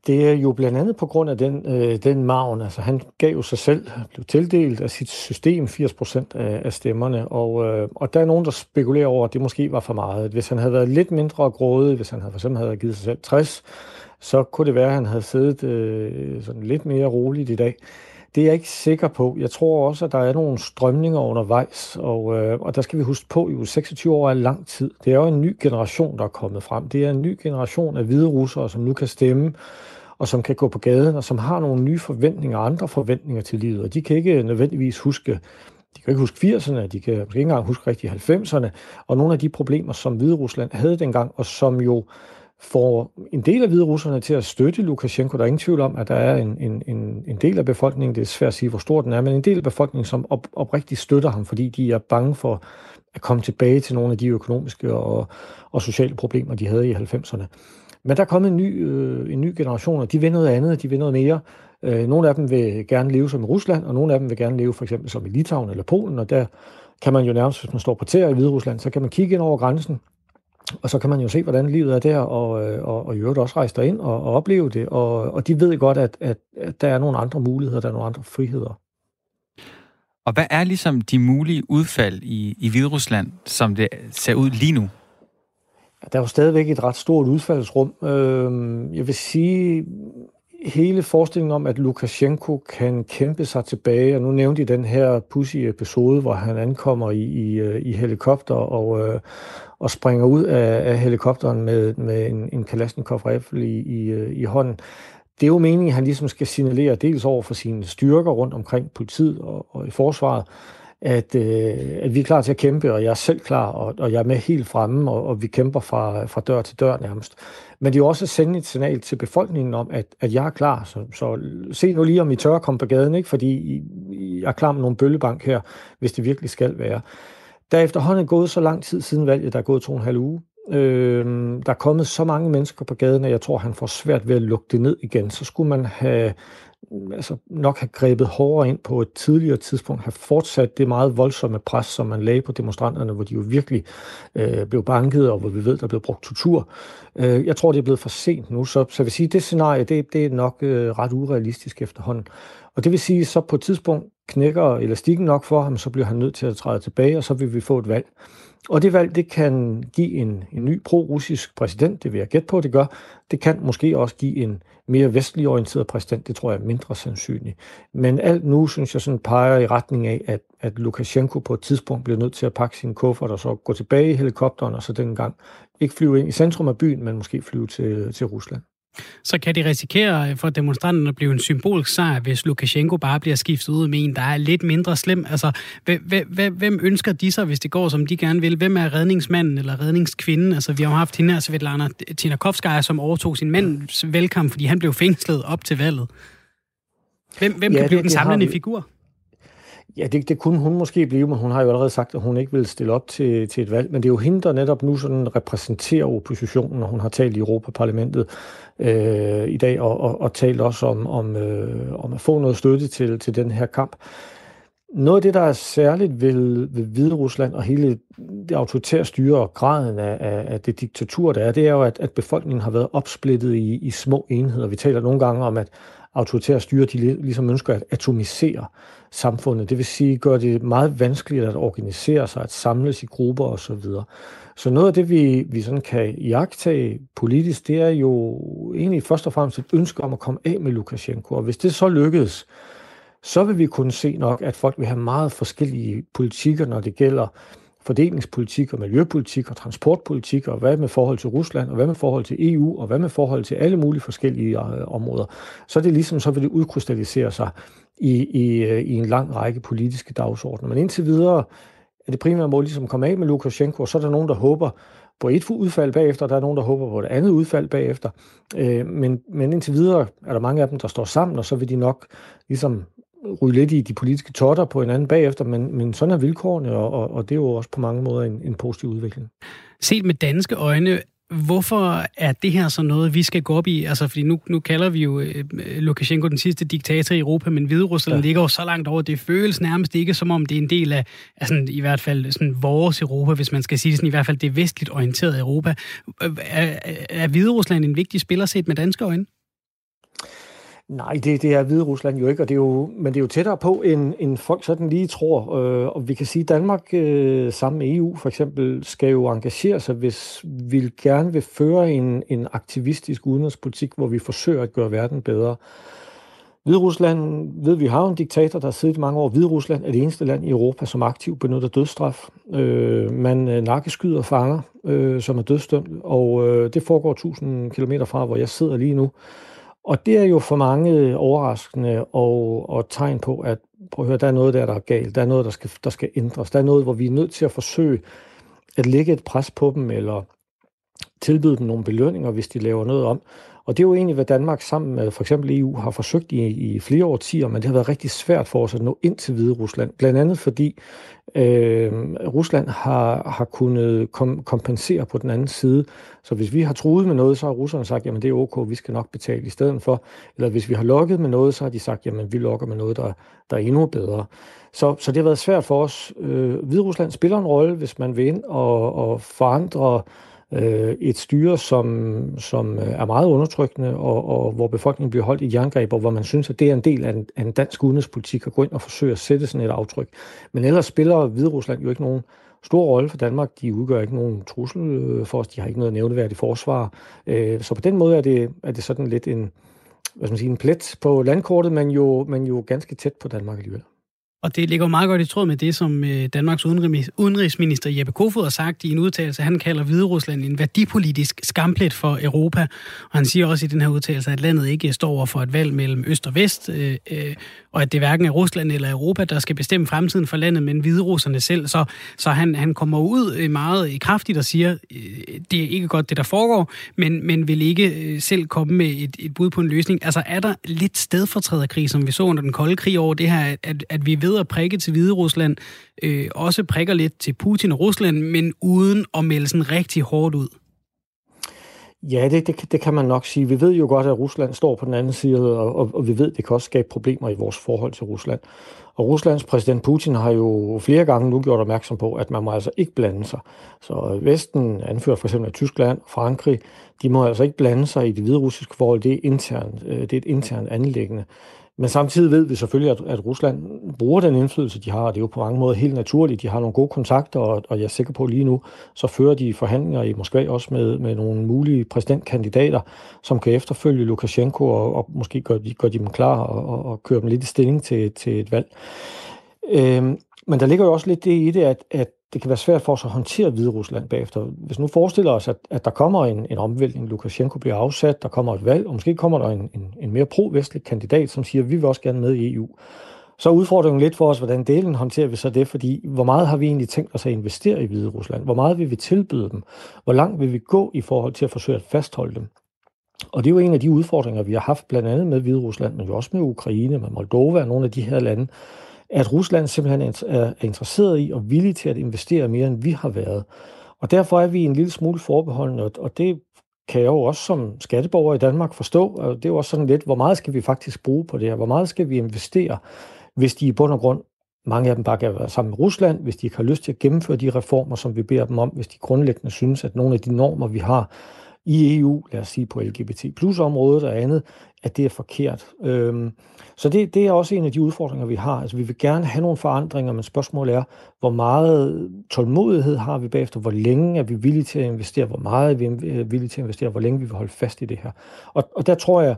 Det er jo blandt andet på grund af den, øh, den maven. Altså, han gav jo sig selv, blev tildelt af sit system 80% af, af stemmerne, og, øh, og der er nogen, der spekulerer over, at det måske var for meget. Hvis han havde været lidt mindre grådig, hvis han havde for eksempel havde givet sig selv 60, så kunne det være, at han havde siddet øh, sådan lidt mere roligt i dag. Det er jeg ikke sikker på. Jeg tror også, at der er nogle strømninger undervejs, og, øh, og der skal vi huske på, at 26 år er lang tid. Det er jo en ny generation, der er kommet frem. Det er en ny generation af hvide russere, som nu kan stemme, og som kan gå på gaden, og som har nogle nye forventninger, andre forventninger til livet. Og de kan ikke nødvendigvis huske de kan ikke huske 80'erne, de kan måske ikke engang huske rigtig 90'erne, og nogle af de problemer, som Hvide Rusland havde dengang, og som jo får en del af hvide russerne til at støtte Lukashenko. Der er ingen tvivl om, at der er en, en, en, en del af befolkningen, det er svært at sige, hvor stor den er, men en del af befolkningen, som op, oprigtigt støtter ham, fordi de er bange for at komme tilbage til nogle af de økonomiske og, og sociale problemer, de havde i 90'erne. Men der er kommet en ny, øh, en ny generation, og de vil noget andet, de vil noget mere. Øh, nogle af dem vil gerne leve som i Rusland, og nogle af dem vil gerne leve for eksempel som i Litauen eller Polen, og der kan man jo nærmest, hvis man står på tæer i Hvide Rusland, så kan man kigge ind over grænsen, og så kan man jo se, hvordan livet er der, og, øh, og, og i øvrigt også rejse ind og, og opleve det. Og, og de ved godt, at, at, at der er nogle andre muligheder, der er nogle andre friheder. Og hvad er ligesom de mulige udfald i, i Hviderusland, som det ser ud lige nu? Der er jo stadigvæk et ret stort udfaldsrum. Øh, jeg vil sige, hele forestillingen om, at Lukashenko kan kæmpe sig tilbage, og nu nævnte I den her pussy episode, hvor han ankommer i, i, øh, i helikopter og, øh, og springer ud af, af helikopteren med, med en, en Kalashnikov-rifle i, i, øh, i hånden. Det er jo meningen, at han ligesom skal signalere dels over for sine styrker rundt omkring politiet og, og i forsvaret, at, øh, at vi er klar til at kæmpe, og jeg er selv klar, og, og jeg er med helt fremme, og, og vi kæmper fra, fra dør til dør nærmest. Men det er også at sende et signal til befolkningen om, at, at jeg er klar. Så, så se nu lige, om I tør at komme på gaden, ikke? fordi I, I er klar med nogle bøllebank her, hvis det virkelig skal være. Der er efterhånden gået så lang tid siden valget, der er gået to og en halv uge. Øh, der er kommet så mange mennesker på gaden, at jeg tror, han får svært ved at lukke det ned igen. Så skulle man have altså nok have grebet hårdere ind på et tidligere tidspunkt, have fortsat det meget voldsomme pres, som man lagde på demonstranterne, hvor de jo virkelig øh, blev banket, og hvor vi ved, der blev brugt tortur. Øh, jeg tror, det er blevet for sent nu, så, så jeg vil sige, det scenarie, det, det er nok øh, ret urealistisk efterhånden. Og det vil sige, så på et tidspunkt knækker elastikken nok for ham, så bliver han nødt til at træde tilbage, og så vil vi få et valg. Og det valg, det kan give en, en ny pro-russisk præsident, det vil jeg gætte på, det gør. Det kan måske også give en mere vestlig orienteret præsident, det tror jeg er mindre sandsynligt. Men alt nu, synes jeg, sådan peger i retning af, at, at Lukashenko på et tidspunkt bliver nødt til at pakke sin kuffert og så gå tilbage i helikopteren, og så dengang ikke flyve ind i centrum af byen, men måske flyve til, til Rusland så kan de risikere for demonstranterne at blive en symbolsk sejr, hvis Lukashenko bare bliver skiftet ud med en, der er lidt mindre slem. Altså, hvem ønsker de sig, hvis det går, som de gerne vil? Hvem er redningsmanden eller redningskvinden? Altså, vi har jo haft hende her, Svetlana Tinakovskaya, som overtog sin mands velkamp, fordi han blev fængslet op til valget. Hvem, hvem ja, kan blive det, den samlende figur? Ja, det, det kunne hun måske blive, men hun har jo allerede sagt, at hun ikke vil stille op til, til et valg. Men det er jo hende, der netop nu sådan repræsenterer oppositionen, og hun har talt i Europaparlamentet øh, i dag, og, og, og talt også om, om, øh, om at få noget støtte til, til den her kamp. Noget af det, der er særligt ved, ved Hvide Rusland og hele det autoritære styre og graden af, af, af det diktatur, der er, det er jo, at, at befolkningen har været opsplittet i, i små enheder. Vi taler nogle gange om, at autoritære styre, de ligesom ønsker at atomisere samfundet. Det vil sige, gør det meget vanskeligt at organisere sig, at samles i grupper osv. Så, så noget af det, vi, vi sådan kan jagtage politisk, det er jo egentlig først og fremmest et ønske om at komme af med Lukashenko. Og hvis det så lykkedes, så vil vi kunne se nok, at folk vil have meget forskellige politikker, når det gælder fordelingspolitik og miljøpolitik og transportpolitik, og hvad med forhold til Rusland, og hvad med forhold til EU, og hvad med forhold til alle mulige forskellige øh, områder. Så er det ligesom, så vil det udkrystallisere sig i, i, øh, i en lang række politiske dagsordner. Men indtil videre er det primære mål ligesom at komme af med Lukashenko, og så er der nogen, der håber på et udfald bagefter, og der er nogen, der håber på et andet udfald bagefter. Øh, men, men indtil videre er der mange af dem, der står sammen, og så vil de nok ligesom ryge lidt i de politiske totter på hinanden bagefter, men, men sådan er vilkårene, og, og, og det er jo også på mange måder en, en positiv udvikling. Set med danske øjne, hvorfor er det her så noget, vi skal gå op i? Altså, fordi nu, nu kalder vi jo øh, Lukashenko den sidste diktator i Europa, men Hvide Rusland ja. ligger jo så langt over. Det føles nærmest ikke, som om det er en del af, af sådan, i hvert fald sådan vores Europa, hvis man skal sige sådan, i hvert fald det vestligt orienterede Europa. Er, er Hvide Rusland en vigtig spiller set med danske øjne? Nej, det, det er Hvide Rusland jo ikke, og det er jo, men det er jo tættere på, end, end folk sådan lige tror. Øh, og vi kan sige, at Danmark øh, sammen med EU for eksempel skal jo engagere sig, hvis vi gerne vil føre en, en aktivistisk udenrigspolitik, hvor vi forsøger at gøre verden bedre. Hvide Rusland, ved vi har en diktator, der har siddet mange år. Hvide Rusland er det eneste land i Europa, som aktivt benytter dødsstraf. Øh, man øh, nakkeskyder fanger, øh, som er dødsdømt, og øh, det foregår 1000 km fra, hvor jeg sidder lige nu. Og det er jo for mange overraskende og, og tegn på, at prøv at høre, der er noget der, der er galt. Der er noget, der skal, der skal ændres. Der er noget, hvor vi er nødt til at forsøge at lægge et pres på dem, eller tilbyde dem nogle belønninger, hvis de laver noget om. Og det er jo egentlig, hvad Danmark sammen med for eksempel EU har forsøgt i, i flere årtier, men det har været rigtig svært for os at nå ind til Hvide Rusland. Blandt andet fordi øh, Rusland har, har kunnet kom, kompensere på den anden side. Så hvis vi har truet med noget, så har russerne sagt, jamen det er okay, vi skal nok betale i stedet for. Eller hvis vi har lukket med noget, så har de sagt, jamen vi lukker med noget, der, der er endnu bedre. Så, så det har været svært for os. Øh, Hvide Rusland spiller en rolle, hvis man vil ind og, og forandre øh, et styre, som, som øh, er meget undertrykkende, og, og hvor befolkningen bliver holdt i jerngreb, og hvor man synes, at det er en del af en, af en dansk udenrigspolitik at gå ind og forsøge at sætte sådan et aftryk. Men ellers spiller Hvide Rusland jo ikke nogen stor rolle for Danmark. De udgør ikke nogen trussel øh, for os. De har ikke noget nævneværdigt forsvar. Øh, så på den måde er det, er det sådan lidt en, hvad skal man sige, en plet på landkortet, men jo, men jo ganske tæt på Danmark alligevel. Og det ligger meget godt i tråd med det, som øh, Danmarks udenrigsminister Jeppe Kofod har sagt i en udtalelse. Han kalder Hvide Rusland en værdipolitisk skamplet for Europa. Og han siger også i den her udtalelse, at landet ikke står over for et valg mellem øst og vest, øh, øh, og at det hverken er Rusland eller Europa, der skal bestemme fremtiden for landet, men hvide russerne selv. Så, så han, han kommer ud øh, meget øh, kraftigt og siger, det er ikke godt, det der foregår, men, men vil ikke selv komme med et, et bud på en løsning. Altså er der lidt stedfortræderkrig, som vi så under den kolde krig over det her, at, at vi ved sidde at prikke til Hvide Rusland, øh, også prikker lidt til Putin og Rusland, men uden at melde sådan rigtig hårdt ud? Ja, det, det, det kan man nok sige. Vi ved jo godt, at Rusland står på den anden side, og, og, og vi ved, at det kan også skabe problemer i vores forhold til Rusland. Og Ruslands præsident Putin har jo flere gange nu gjort opmærksom på, at man må altså ikke blande sig. Så Vesten, anført for eksempel af Tyskland og Frankrig, de må altså ikke blande sig i det hvide russiske forhold. Det er, internt, øh, det er et internt anlæggende. Men samtidig ved vi selvfølgelig, at, at Rusland bruger den indflydelse, de har, og det er jo på mange måder helt naturligt. De har nogle gode kontakter, og, og jeg er sikker på lige nu, så fører de forhandlinger i Moskva også med, med nogle mulige præsidentkandidater, som kan efterfølge Lukashenko, og, og måske gør de, gør de dem klar og, og, og køre dem lidt i stilling til, til et valg. Øhm, men der ligger jo også lidt det i det, at, at det kan være svært for os at håndtere Hvide Rusland bagefter. Hvis nu forestiller os, at, at der kommer en, en omvæltning, Lukashenko bliver afsat, der kommer et valg, og måske kommer der en, en, en mere pro-vestlig kandidat, som siger, at vi vil også gerne med i EU. Så udfordringen lidt for os, hvordan delen håndterer vi så det, fordi hvor meget har vi egentlig tænkt os at investere i Hvide Rusland? Hvor meget vil vi tilbyde dem? Hvor langt vil vi gå i forhold til at forsøge at fastholde dem? Og det er jo en af de udfordringer, vi har haft blandt andet med Hvide Rusland, men jo også med Ukraine, med Moldova og nogle af de her lande, at Rusland simpelthen er interesseret i og villig til at investere mere, end vi har været. Og derfor er vi en lille smule forbeholdende, og det kan jeg jo også som skatteborger i Danmark forstå. Og det er jo også sådan lidt, hvor meget skal vi faktisk bruge på det her? Hvor meget skal vi investere, hvis de i bund og grund, mange af dem bare kan være sammen med Rusland, hvis de ikke har lyst til at gennemføre de reformer, som vi beder dem om, hvis de grundlæggende synes, at nogle af de normer, vi har, i EU, lad os sige på LGBT plus området og andet, at det er forkert. Øhm, så det, det er også en af de udfordringer, vi har. Altså, vi vil gerne have nogle forandringer, men spørgsmålet er, hvor meget tålmodighed har vi bagefter, hvor længe er vi villige til at investere, hvor meget er vi øh, villige til at investere, hvor længe vi vil holde fast i det her. Og, og der tror jeg,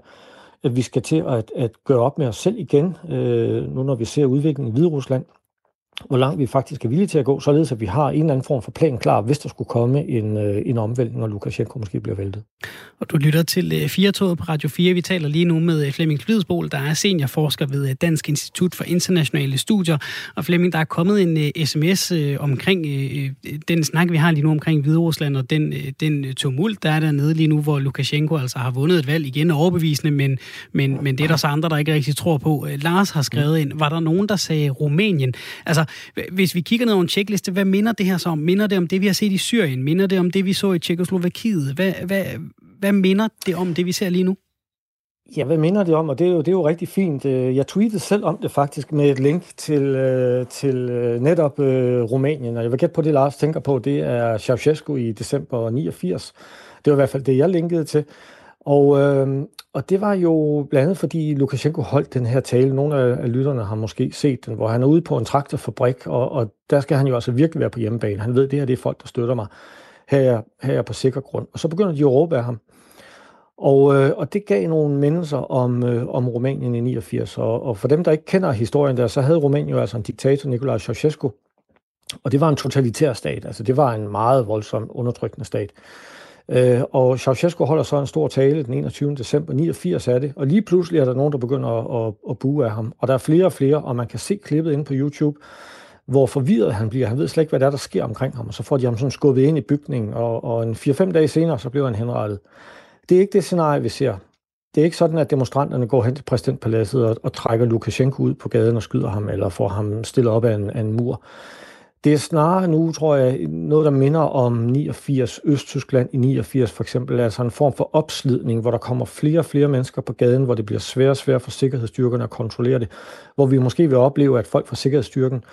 at vi skal til at, at gøre op med os selv igen, øh, nu når vi ser udviklingen i Hviderusland, hvor langt vi faktisk er villige til at gå, således at vi har en eller anden form for plan klar, hvis der skulle komme en, øh, en omvæltning, og Lukashenko måske bliver væltet. Og du lytter til øh, Firetoget på Radio 4. Vi taler lige nu med øh, Flemming Flidsbol, der er seniorforsker ved Dansk Institut for Internationale Studier. Og Flemming, der er kommet en sms omkring den snak, vi har lige nu omkring Hvide Rusland, og den, den tumult, der er dernede lige nu, hvor Lukashenko altså har vundet et valg igen overbevisende, men, men, men det er der så andre, der ikke rigtig tror på. Lars har skrevet ind, var der nogen, der sagde Rumænien? Altså, hvis vi kigger ned over en checkliste, hvad minder det her så om? Minder det om det, vi har set i Syrien? Minder det om det, vi så i Tjekoslovakiet? Hvad, hvad, hvad minder det om det, vi ser lige nu? Ja, hvad minder det om? Og det er, jo, det er jo rigtig fint. Øh, jeg tweetede selv om det faktisk med et link til, øh, til øh, netop øh, Rumænien. Og jeg vil gætte på det, Lars tænker på. Det er Ceausescu i december 89. Det var i hvert fald det, jeg linkede til. Og, øh, og det var jo blandt andet, fordi Lukashenko holdt den her tale. Nogle af, af lytterne har måske set den, hvor han er ude på en traktorfabrik, og, og der skal han jo altså virkelig være på hjemmebane. Han ved, at det her det er folk, der støtter mig. Her er, her er jeg på sikker grund. Og så begynder de at råbe af ham. Og, øh, og det gav nogle mindelser om, øh, om Rumænien i 89. Og, og for dem, der ikke kender historien der, så havde Rumænien jo altså en diktator, Nicolae Ceausescu. Og det var en totalitær stat. Altså det var en meget voldsom undertrykkende stat. Øh, og Ceausescu holder så en stor tale den 21. december 89 er det, og lige pludselig er der nogen, der begynder at, at, at bue af ham. Og der er flere og flere, og man kan se klippet inde på YouTube, hvor forvirret han bliver. Han ved slet ikke, hvad der, er, der sker omkring ham, og så får de ham sådan skubbet ind i bygningen, og, og en 4-5 dage senere, så bliver han henrettet. Det er ikke det scenarie, vi ser. Det er ikke sådan, at demonstranterne går hen til præsidentpaladset og, og trækker Lukashenko ud på gaden og skyder ham, eller får ham stillet op af en, af en mur. Det er snarere nu, tror jeg, noget, der minder om 89, Østtyskland i 89 for eksempel, altså en form for opslidning, hvor der kommer flere og flere mennesker på gaden, hvor det bliver sværere og sværere for sikkerhedsstyrkerne at kontrollere det, hvor vi måske vil opleve, at folk fra sikkerhedsstyrken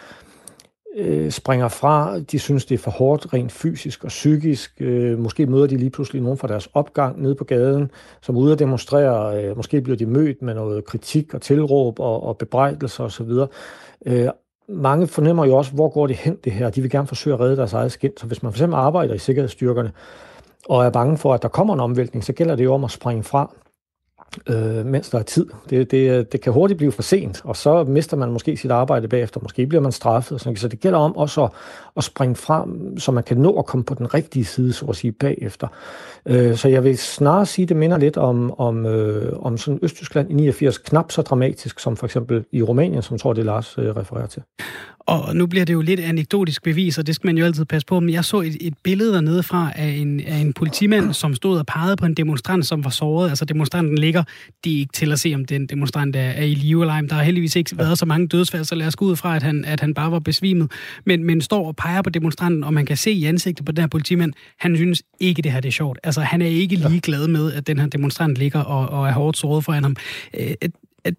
øh, springer fra, de synes, det er for hårdt rent fysisk og psykisk. Øh, måske møder de lige pludselig nogen fra deres opgang nede på gaden, som ude at demonstrere. Øh, måske bliver de mødt med noget kritik og tilråb og, og bebrejdelser osv. Øh, mange fornemmer jo også, hvor går det hen det her. De vil gerne forsøge at redde deres eget skin. Så hvis man fx arbejder i sikkerhedsstyrkerne, og er bange for, at der kommer en omvæltning, så gælder det jo om at springe fra øh, mens der er tid. Det, det, det kan hurtigt blive for sent, og så mister man måske sit arbejde bagefter. Måske bliver man straffet. Så det gælder om også at, at springe frem, så man kan nå at komme på den rigtige side, så at sige, bagefter. Øh, så jeg vil snarere sige, at det minder lidt om, om, øh, om sådan Østtyskland i 89, knap så dramatisk som for eksempel i Rumænien, som tror, det Lars øh, refererer til. Og nu bliver det jo lidt anekdotisk bevis, og det skal man jo altid passe på. Men jeg så et, et billede dernede fra af en, af en politimand, som stod og pegede på en demonstrant, som var såret. Altså demonstranten ligger, det er ikke til at se, om den demonstrant er, er i live eller ej. Der har heldigvis ikke været så mange dødsfald, så lad os gå ud fra, at han, at han bare var besvimet. Men, men står og peger på demonstranten, og man kan se i ansigtet på den her politimand, han synes ikke, det her det er sjovt. Altså han er ikke lige glad med, at den her demonstrant ligger og, og er hårdt såret foran ham. Øh,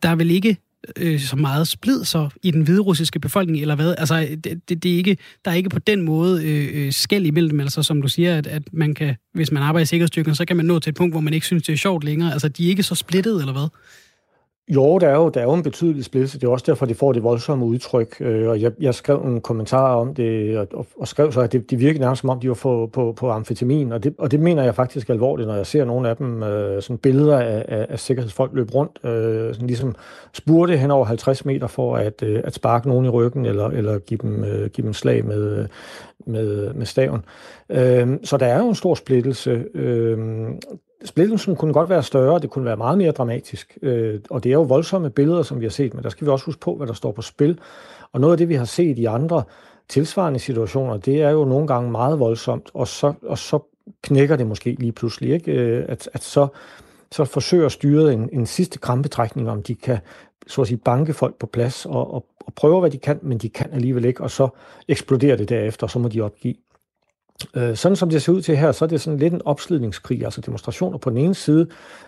der er vel ikke øh, så meget splid så i den hvide russiske befolkning, eller hvad? Altså, det, det, det er ikke, der er ikke på den måde øh, øh skæld imellem, altså som du siger, at, at man kan, hvis man arbejder i sikkerhedsstyrken, så kan man nå til et punkt, hvor man ikke synes, det er sjovt længere. Altså, de er ikke så splittet, eller hvad? Jo, der er jo, der er jo en betydelig splittelse. Det er også derfor, de får det voldsomme udtryk. Øh, og jeg, jeg skrev en kommentar om det, og, og skrev så, at det, det virkede nærmest som om, de var på, på, på amfetamin. Og det, og det mener jeg faktisk alvorligt, når jeg ser nogle af dem, øh, sådan billeder af, af, af sikkerhedsfolk løbe rundt, øh, sådan ligesom spurte hen over 50 meter for at, øh, at sparke nogen i ryggen, eller, eller give, dem, øh, give dem slag med, med, med staven. Øh, så der er jo en stor splittelse. Øh, splittelsen kunne godt være større, det kunne være meget mere dramatisk, øh, og det er jo voldsomme billeder, som vi har set, men der skal vi også huske på, hvad der står på spil. Og noget af det, vi har set i andre tilsvarende situationer, det er jo nogle gange meget voldsomt, og så, og så knækker det måske lige pludselig, ikke? Øh, at, at så, så forsøger styret en, en sidste krampetrækning, om de kan så at sige, banke folk på plads og, og, og prøve, hvad de kan, men de kan alligevel ikke, og så eksploderer det derefter, og så må de opgive. Øh, sådan som det ser ud til her, så er det sådan lidt en opslidningskrig, altså demonstrationer på den ene side,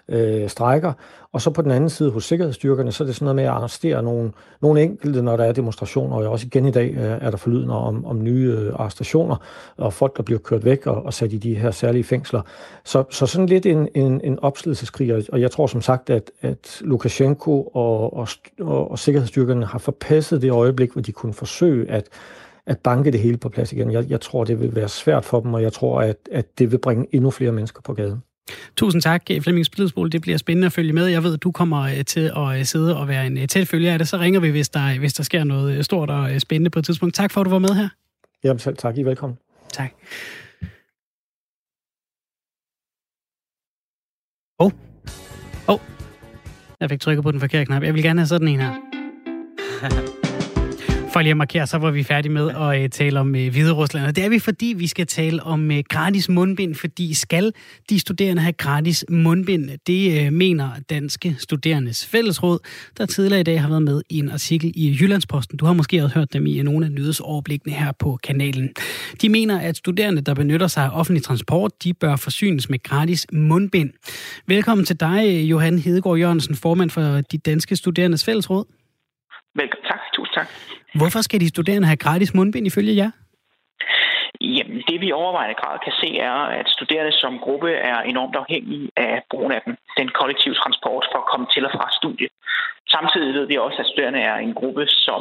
øh, strækker, og så på den anden side hos sikkerhedsstyrkerne, så er det sådan noget med at arrestere nogle, nogle enkelte, når der er demonstrationer, og også igen i dag øh, er der forlydende om, om nye øh, arrestationer, og folk, der bliver kørt væk og, og sat i de her særlige fængsler. Så, så sådan lidt en, en, en opslidelseskrig, og jeg tror som sagt, at, at Lukashenko og, og, og, og sikkerhedsstyrkerne har forpasset det øjeblik, hvor de kunne forsøge at at banke det hele på plads igen. Jeg, jeg tror, det vil være svært for dem, og jeg tror, at, at det vil bringe endnu flere mennesker på gaden. Tusind tak, Flemming Splidsbol. Det bliver spændende at følge med. Jeg ved, at du kommer øh, til at øh, sidde og være en øh, tæt følger af det. Så ringer vi, hvis der, hvis der sker noget stort og spændende på et tidspunkt. Tak for, at du var med her. Jamen selv tak. I er velkommen. Tak. Åh. Oh. Åh. Oh. Jeg fik trykket på den forkerte knap. Jeg vil gerne have sådan en her. For lige at markere, så var vi færdige med at uh, tale om uh, Hvide Rusland. Og det er vi, fordi vi skal tale om uh, gratis mundbind, fordi skal de studerende have gratis mundbind? Det uh, mener Danske Studerendes Fællesråd, der tidligere i dag har været med i en artikel i Jyllandsposten. Du har måske også hørt dem i nogle af nyhedsoverblikkene her på kanalen. De mener, at studerende, der benytter sig af offentlig transport, de bør forsynes med gratis mundbind. Velkommen til dig, Johan Hedegaard Jørgensen, formand for de Danske Studerendes Fællesråd. Velkommen. Tak. Tusind tak. Hvorfor skal de studerende have gratis mundbind ifølge jer? Jamen, det vi overvejende grad kan se er, at studerende som gruppe er enormt afhængige af brugen af den, den kollektive transport for at komme til og fra studie. Samtidig ved vi også, at studerende er en gruppe, som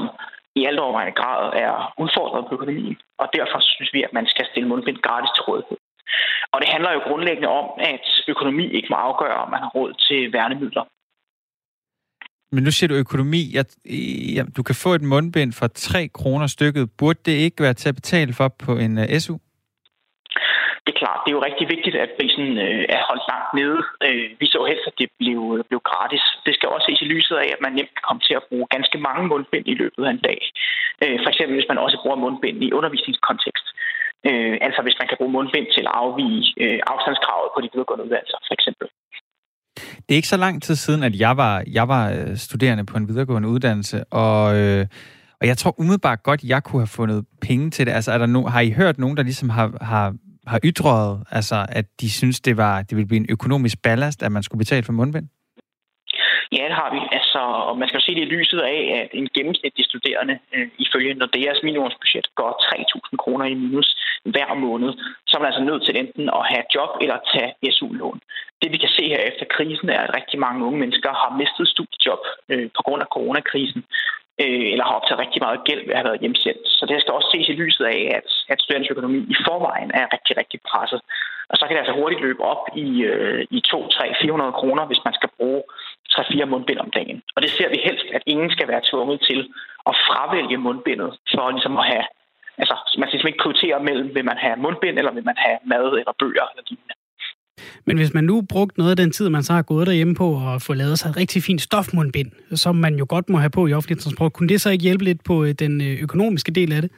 i alt overvejende grad er udfordret på økonomien, og derfor synes vi, at man skal stille mundbind gratis til rådighed. Og det handler jo grundlæggende om, at økonomi ikke må afgøre, om man har råd til værnemidler. Men nu siger du økonomi. Jeg, jeg, du kan få et mundbind for 3 kroner stykket. Burde det ikke være til at betale for på en øh, uh, SU? Det er klart, det er jo rigtig vigtigt, at prisen øh, er holdt langt nede. Øh, vi så helst, at det blev, øh, blev gratis. Det skal også ses i lyset af, at man nemt kan komme til at bruge ganske mange mundbind i løbet af en dag. Øh, for eksempel hvis man også bruger mundbind i undervisningskontekst. Øh, altså hvis man kan bruge mundbind til at afvige øh, afstandskravet på de videregående uddannelser, for eksempel. Det er ikke så lang tid siden, at jeg var, jeg var øh, studerende på en videregående uddannelse, og, øh, og jeg tror umiddelbart godt, jeg kunne have fundet penge til det. Altså, er der no, har I hørt nogen, der ligesom har, har, har ytret, altså, at de synes, det, var, det ville blive en økonomisk ballast, at man skulle betale for mundbind? Ja, det har vi. Altså, og man skal jo se det i lyset af, at en gennemsnitlig studerende øh, ifølge Nordeas minimumsbudget går 3.000 kroner i minus hver måned. Så er man altså nødt til enten at have job eller tage SU-lån. Det vi kan se her efter krisen er, at rigtig mange unge mennesker har mistet studiejob øh, på grund af coronakrisen øh, eller har optaget rigtig meget gæld ved at have været hjemsendt. Så det skal også ses i lyset af, at, at studerende økonomi i forvejen er rigtig, rigtig presset. Og så kan det altså hurtigt løbe op i, øh, i 2, 3, 400 kroner, hvis man skal bruge 3-4 mundbind om dagen. Og det ser vi helst, at ingen skal være tvunget til at fravælge mundbindet for ligesom at have... Altså, man skal ligesom ikke prioritere mellem, vil man have mundbind, eller vil man have mad eller bøger eller lignende. Men hvis man nu brugte noget af den tid, man så har gået derhjemme på at få lavet sig et rigtig fint stofmundbind, som man jo godt må have på i offentlig transport, kunne det så ikke hjælpe lidt på øh, den øh, økonomiske del af det?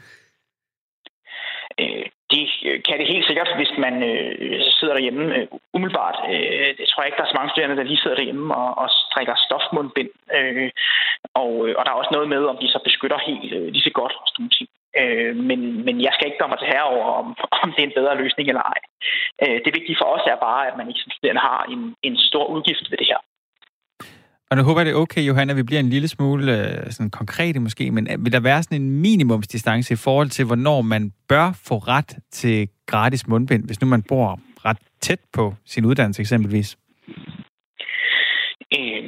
Det øh, kan det helt sikkert, hvis man øh, sidder derhjemme øh, umiddelbart. Øh, jeg tror ikke, der er så mange studerende, der lige sidder derhjemme og, og strikker stofmundbind. Øh, og, øh, og der er også noget med, om de så beskytter helt øh, lige så godt og sådan ting. Øh, men, men jeg skal ikke gøre mig til herre over, om, (laughs) om det er en bedre løsning eller ej. Øh, det vigtige for os er bare, at man ikke som studerende har en, en stor udgift ved det her. Og nu håber jeg, det er okay, Johanna, at vi bliver en lille smule øh, sådan konkrete måske, men øh, vil der være sådan en minimumsdistance i forhold til, hvornår man bør få ret til gratis mundbind, hvis nu man bor ret tæt på sin uddannelse eksempelvis? Øh,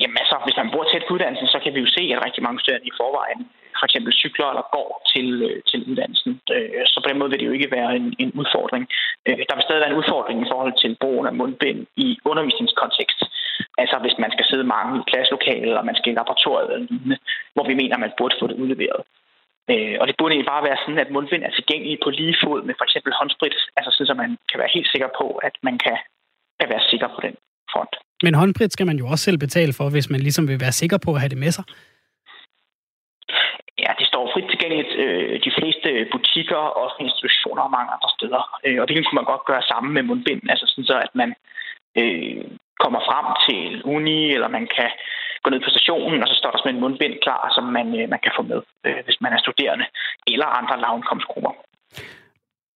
jamen altså, hvis man bor tæt på uddannelsen, så kan vi jo se, at rigtig mange studerende i forvejen for eksempel cykler eller går til, øh, til uddannelsen. Øh, så på den måde vil det jo ikke være en, en udfordring. Øh, der vil stadig være en udfordring i forhold til brugen af mundbind i undervisningskontekst. Altså hvis man skal sidde mange i klasselokalet, eller man skal i laboratoriet eller lignende, hvor vi mener, man burde få det udleveret. Og det burde egentlig bare være sådan, at mundbind er tilgængelig på lige fod med for eksempel håndsprit, altså sådan, at man kan være helt sikker på, at man kan, kan være sikker på den front. Men håndsprit skal man jo også selv betale for, hvis man ligesom vil være sikker på at have det med sig. Ja, det står frit tilgængeligt øh, de fleste butikker, og institutioner og mange andre steder. Øh, og det kunne man godt gøre sammen med mundbind, altså sådan så, at man øh, kommer frem til uni, eller man kan gå ned på stationen, og så står der sådan en mundbind klar, som man, øh, man kan få med, øh, hvis man er studerende, eller andre lavindkomstgrupper.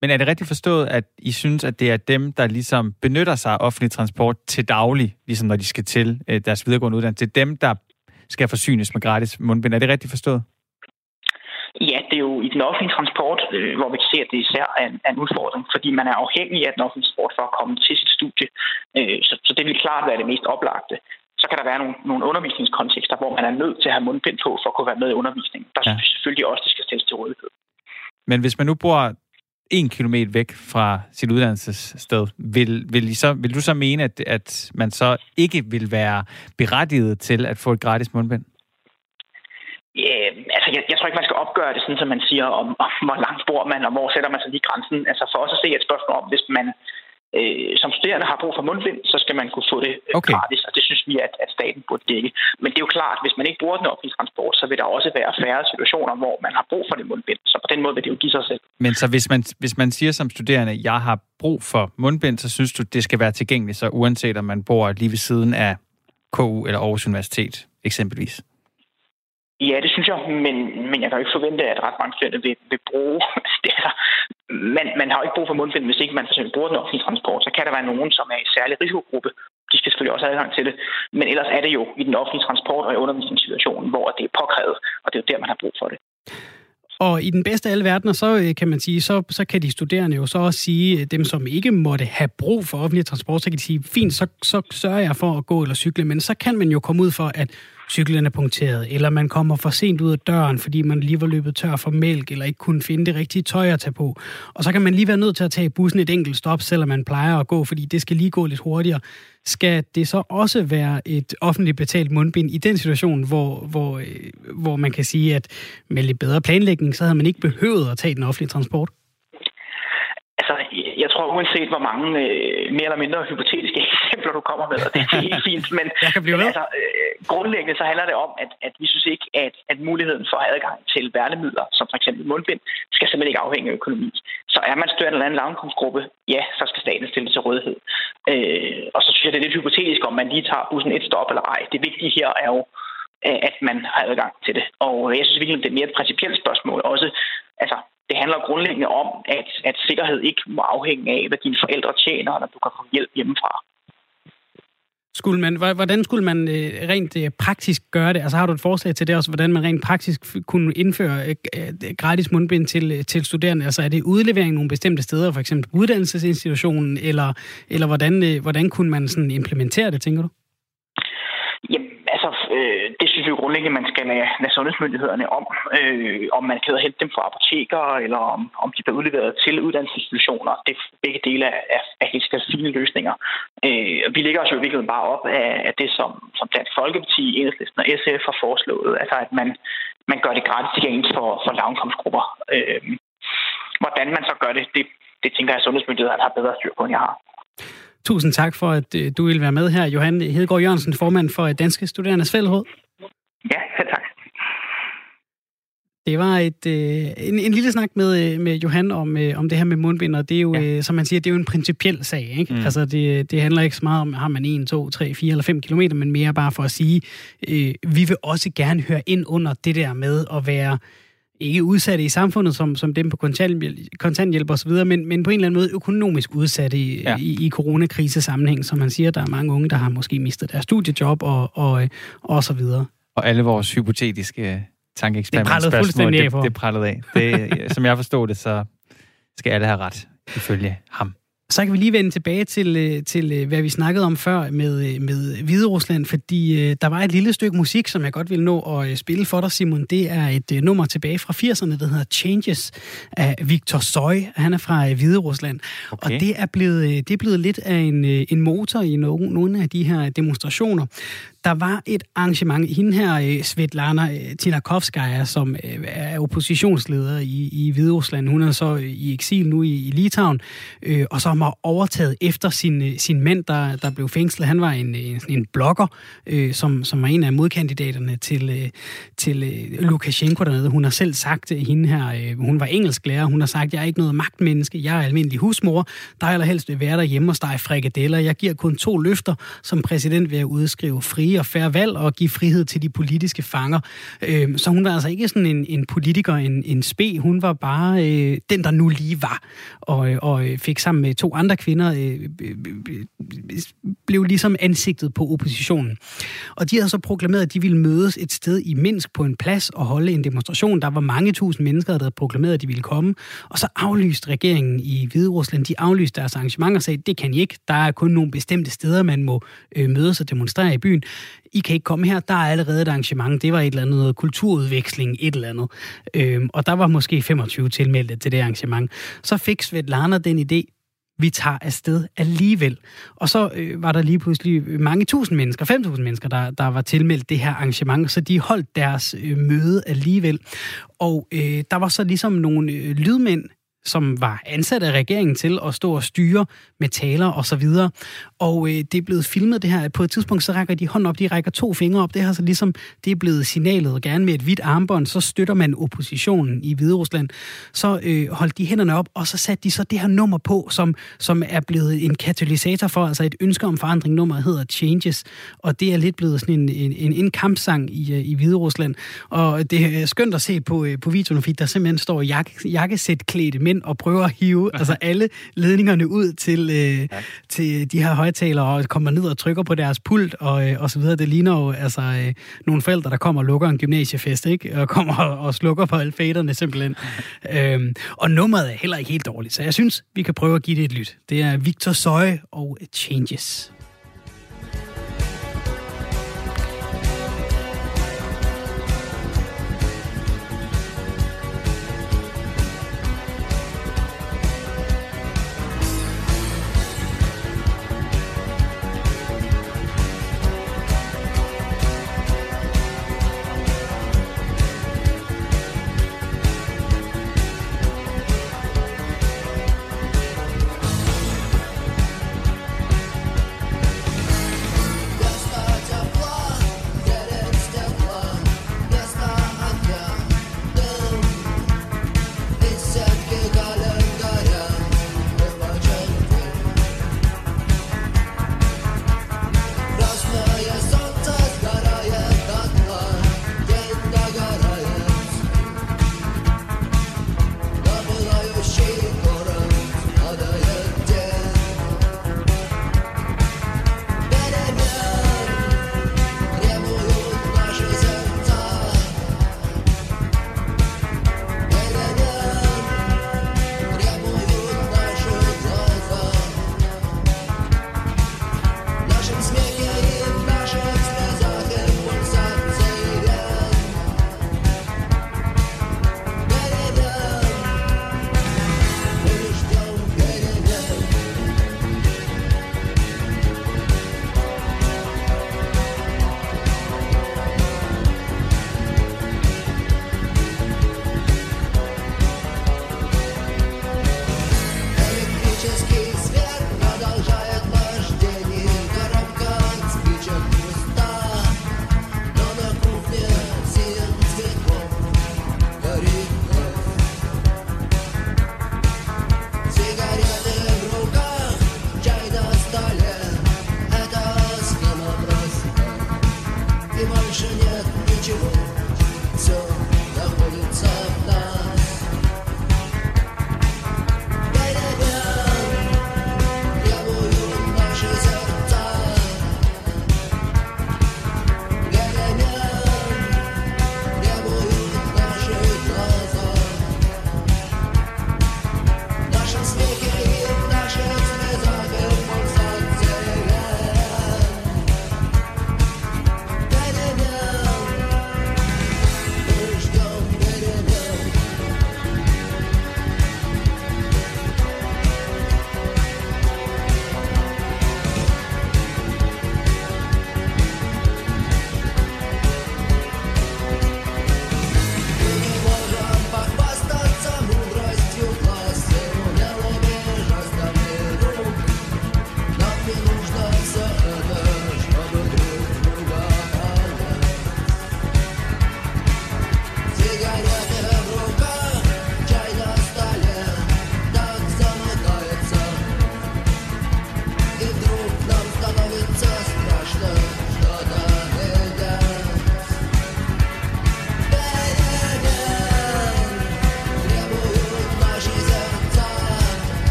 Men er det rigtigt forstået, at I synes, at det er dem, der ligesom benytter sig af offentlig transport til daglig, ligesom når de skal til øh, deres videregående uddannelse, det er dem, der skal forsynes med gratis mundbind. Er det rigtigt forstået? Ja, det er jo i den offentlige transport, øh, hvor vi kan se, at det især er en, er en udfordring, fordi man er afhængig af den offentlige transport for at komme til sit studie. Øh, så, så det vil klart være det mest oplagte. Så kan der være nogle, nogle undervisningskontekster, hvor man er nødt til at have mundbind på for at kunne være med i undervisningen. Der ja. synes selvfølgelig også, det skal stilles til rådighed. Men hvis man nu bor en kilometer væk fra sit uddannelsessted, vil, vil, I så, vil du så mene, at, at man så ikke vil være berettiget til at få et gratis mundbind? Ja, jeg, jeg tror ikke, man skal opgøre det sådan, som man siger, om, om hvor langt bor man, og hvor sætter man sig lige grænsen. Altså for os at se et spørgsmål om, hvis man øh, som studerende har brug for mundbind, så skal man kunne få det øh, okay. gratis, og det synes vi, at, at staten burde dække. Men det er jo klart, at hvis man ikke bruger den offentlige transport, så vil der også være færre situationer, hvor man har brug for det mundbind. Så på den måde vil det jo give sig selv. Men så hvis man, hvis man siger som studerende, jeg har brug for mundbind, så synes du, det skal være tilgængeligt, så uanset om man bor lige ved siden af KU eller Aarhus Universitet eksempelvis? Ja, det synes jeg, men, men jeg kan jo ikke forvente, at ret mange studerende vil, vil bruge (laughs) det. her. man, man har jo ikke brug for mundbind, hvis ikke man for bruger den offentlige transport. Så kan der være nogen, som er i særlig risikogruppe. De skal selvfølgelig også have adgang til det. Men ellers er det jo i den offentlige transport og i undervisningssituationen, hvor det er påkrævet, og det er jo der, man har brug for det. Og i den bedste af alle verdener, så øh, kan man sige, så, så kan de studerende jo så også sige, øh, dem som ikke måtte have brug for offentlig transport, så kan de sige, fint, så, så sørger jeg for at gå eller cykle, men så kan man jo komme ud for, at cyklen er punkteret, eller man kommer for sent ud af døren, fordi man lige var løbet tør for mælk, eller ikke kunne finde det rigtige tøj at tage på. Og så kan man lige være nødt til at tage bussen et enkelt stop, selvom man plejer at gå, fordi det skal lige gå lidt hurtigere. Skal det så også være et offentligt betalt mundbind i den situation, hvor, hvor, øh, hvor man kan sige, at med lidt bedre planlægning, så havde man ikke behøvet at tage den offentlige transport? Altså, jeg tror uanset hvor mange øh, mere eller mindre hypotetiske (laughs) eksempler, du kommer med, og det er helt fint, men, jeg kan blive men altså, øh, grundlæggende så handler det om, at, at vi synes ikke, at, at muligheden for adgang til værnemidler, som for eksempel mundbind, skal simpelthen ikke afhænge af økonomi. Så er man studerende eller anden lavindkomstgruppe, ja, så skal staten stille til rådighed. Øh, og så synes jeg, det er lidt hypotetisk, om man lige tager bussen et stop eller ej. Det vigtige her er jo, øh, at man har adgang til det. Og jeg synes virkelig, det er mere et principielt spørgsmål. Også, altså, det handler grundlæggende om, at, at sikkerhed ikke må afhænge af, hvad dine forældre tjener, når du kan få hjælp hjemmefra. Skulle man, hvordan skulle man øh, rent øh, praktisk gøre det? Altså har du et forslag til det også, hvordan man rent praktisk kunne indføre øh, gratis mundbind til, til studerende? Altså er det udlevering nogle bestemte steder, for eksempel uddannelsesinstitutionen, eller, eller hvordan, hvordan kunne man sådan implementere det, tænker du? Jamen, øh, det synes vi jo grundlæggende, man skal lade, lade sundhedsmyndighederne om. Øh, om man kan hente dem fra apoteker, eller om, om de bliver udleveret til uddannelsesinstitutioner. Det er begge dele af, af, af helt fine løsninger. Øh, vi ligger os jo i virkeligheden bare op af, af det, som, som Dansk Folkeparti, Enhedslisten og SF har foreslået. Altså, at man, man gør det gratis tilgængeligt for, for lavindkomstgrupper. Øh, hvordan man så gør det, det, det tænker jeg, at sundhedsmyndighederne har bedre styr på, end jeg har. Tusind tak for, at øh, du vil være med her. Johan Hedegaard Jørgensen, formand for Danske Studerendes Fællesråd. Ja, tak. Det var et, øh, en, en lille snak med, øh, med Johan om, øh, om det her med mundbind, og det er jo, ja. øh, som man siger, det er jo en principiel sag. Ikke? Mm. Altså, det, det handler ikke så meget om, har man 1, 2, 3, 4 eller 5 kilometer, men mere bare for at sige, øh, vi vil også gerne høre ind under det der med at være ikke udsatte i samfundet, som, som dem på kontanthjælp, kontanthjælp osv., men, men på en eller anden måde økonomisk udsatte i, ja. i, i coronakrisesammenhæng, som man siger, der er mange unge, der har måske mistet deres studiejob og, og, og så videre. Og alle vores hypotetiske tankeeksperimenter. Det prallede fuldstændig af for. Det, det prallede af. Det, som jeg forstod det, så skal alle have ret, ifølge ham. Så kan vi lige vende tilbage til, øh, til øh, hvad vi snakkede om før med, øh, med Hvide Rusland, fordi der var et lille stykke musik, som jeg godt vil nå at spille for dig, Simon. Det er et nummer tilbage fra 80'erne, der hedder Changes af Victor Soy. Han er fra Hvide Rusland. Okay. Og det er, blevet, det er blevet lidt af en, en motor i nogle, nogle af de her demonstrationer der var et arrangement. Hende her, øh, Svetlana øh, Tinakovskaya, som øh, er oppositionsleder i, i Hviderusland, hun er så i eksil nu i, i Litauen, øh, og som har overtaget efter sin, sin mand, der, der blev fængslet. Han var en, en, en blogger, øh, som, som var en af modkandidaterne til, til Lukashenko dernede. Hun har selv sagt, hende her, øh, hun var engelsklærer, hun har sagt, jeg er ikke noget magtmenneske, jeg er almindelig husmor, der er helst vil være derhjemme og stege frikadeller. Jeg giver kun to løfter som præsident vil jeg udskrive frie frie og færre valg og give frihed til de politiske fanger. Øh, så hun var altså ikke sådan en, en politiker, en, en spe. Hun var bare øh, den, der nu lige var. Og, øh, og øh, fik sammen med to andre kvinder, øh, øh, blev ligesom ansigtet på oppositionen. Og de havde så proklameret, at de ville mødes et sted i Minsk på en plads og holde en demonstration. Der var mange tusind mennesker, der havde proklameret, at de ville komme. Og så aflyste regeringen i Hvide Rusland, de aflyste deres arrangementer og sagde, det kan I ikke. Der er kun nogle bestemte steder, man må øh, mødes og demonstrere i byen. I kan ikke komme her, der er allerede et arrangement. Det var et eller andet noget kulturudveksling, et eller andet. Øhm, og der var måske 25 tilmeldte til det arrangement. Så fik Svetlana den idé, vi tager afsted alligevel. Og så øh, var der lige pludselig mange tusind mennesker, 5.000 mennesker, der, der var tilmeldt det her arrangement, så de holdt deres øh, møde alligevel. Og øh, der var så ligesom nogle øh, lydmænd, som var ansat af regeringen til at stå og styre med taler og så videre. Og øh, det er blevet filmet det her. På et tidspunkt så rækker de hånden op, de rækker to fingre op. Det her så altså ligesom, det er blevet signalet gerne med et hvidt armbånd, så støtter man oppositionen i Hvide Rusland. Så øh, holdt de hænderne op, og så satte de så det her nummer på, som, som er blevet en katalysator for, altså et ønske om forandring. Nummeret hedder Changes, og det er lidt blevet sådan en, en, en, en kampsang i, øh, i Hvide Rusland. Og det er skønt at se på, øh, på videoen, fordi der simpelthen står jak, jakkesæt klædte mænd og prøver at hive (laughs) altså alle ledningerne ud til, øh, ja. til de her højtalere og kommer ned og trykker på deres pult og, øh, og så videre. Det ligner jo altså, øh, nogle forældre, der kommer og lukker en gymnasiefest, ikke? Og kommer og, og slukker på alle faderne simpelthen. (laughs) øhm, og nummeret er heller ikke helt dårligt, så jeg synes, vi kan prøve at give det et lyt. Det er Victor Søje og Changes.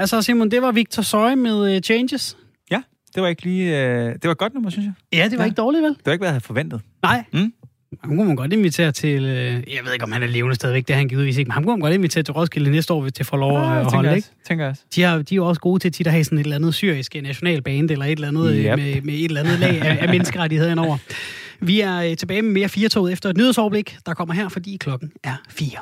Altså Simon, det var Victor Søje med uh, Changes. Ja, det var ikke lige... Øh, det var et godt nummer, synes jeg. Ja, det var ja. ikke dårligt, vel? Det var ikke, hvad jeg havde forventet. Nej. Mm. Ham kunne man godt invitere til, øh, jeg ved ikke, om han er levende stadigvæk, det er han givetvis ikke, men ham kunne man godt invitere til Roskilde næste år, hvis det får lov Ja, at tænker holde, ikke? Tænker også. De, har, de er jo også gode til tit at have sådan et eller andet syrisk nationalband, eller et eller andet Yep. yep. med, med et eller andet lag af, af menneskerettigheder indover. Vi er øh, tilbage med mere firetoget efter et nyhedsoverblik, der kommer her, fordi klokken er fire.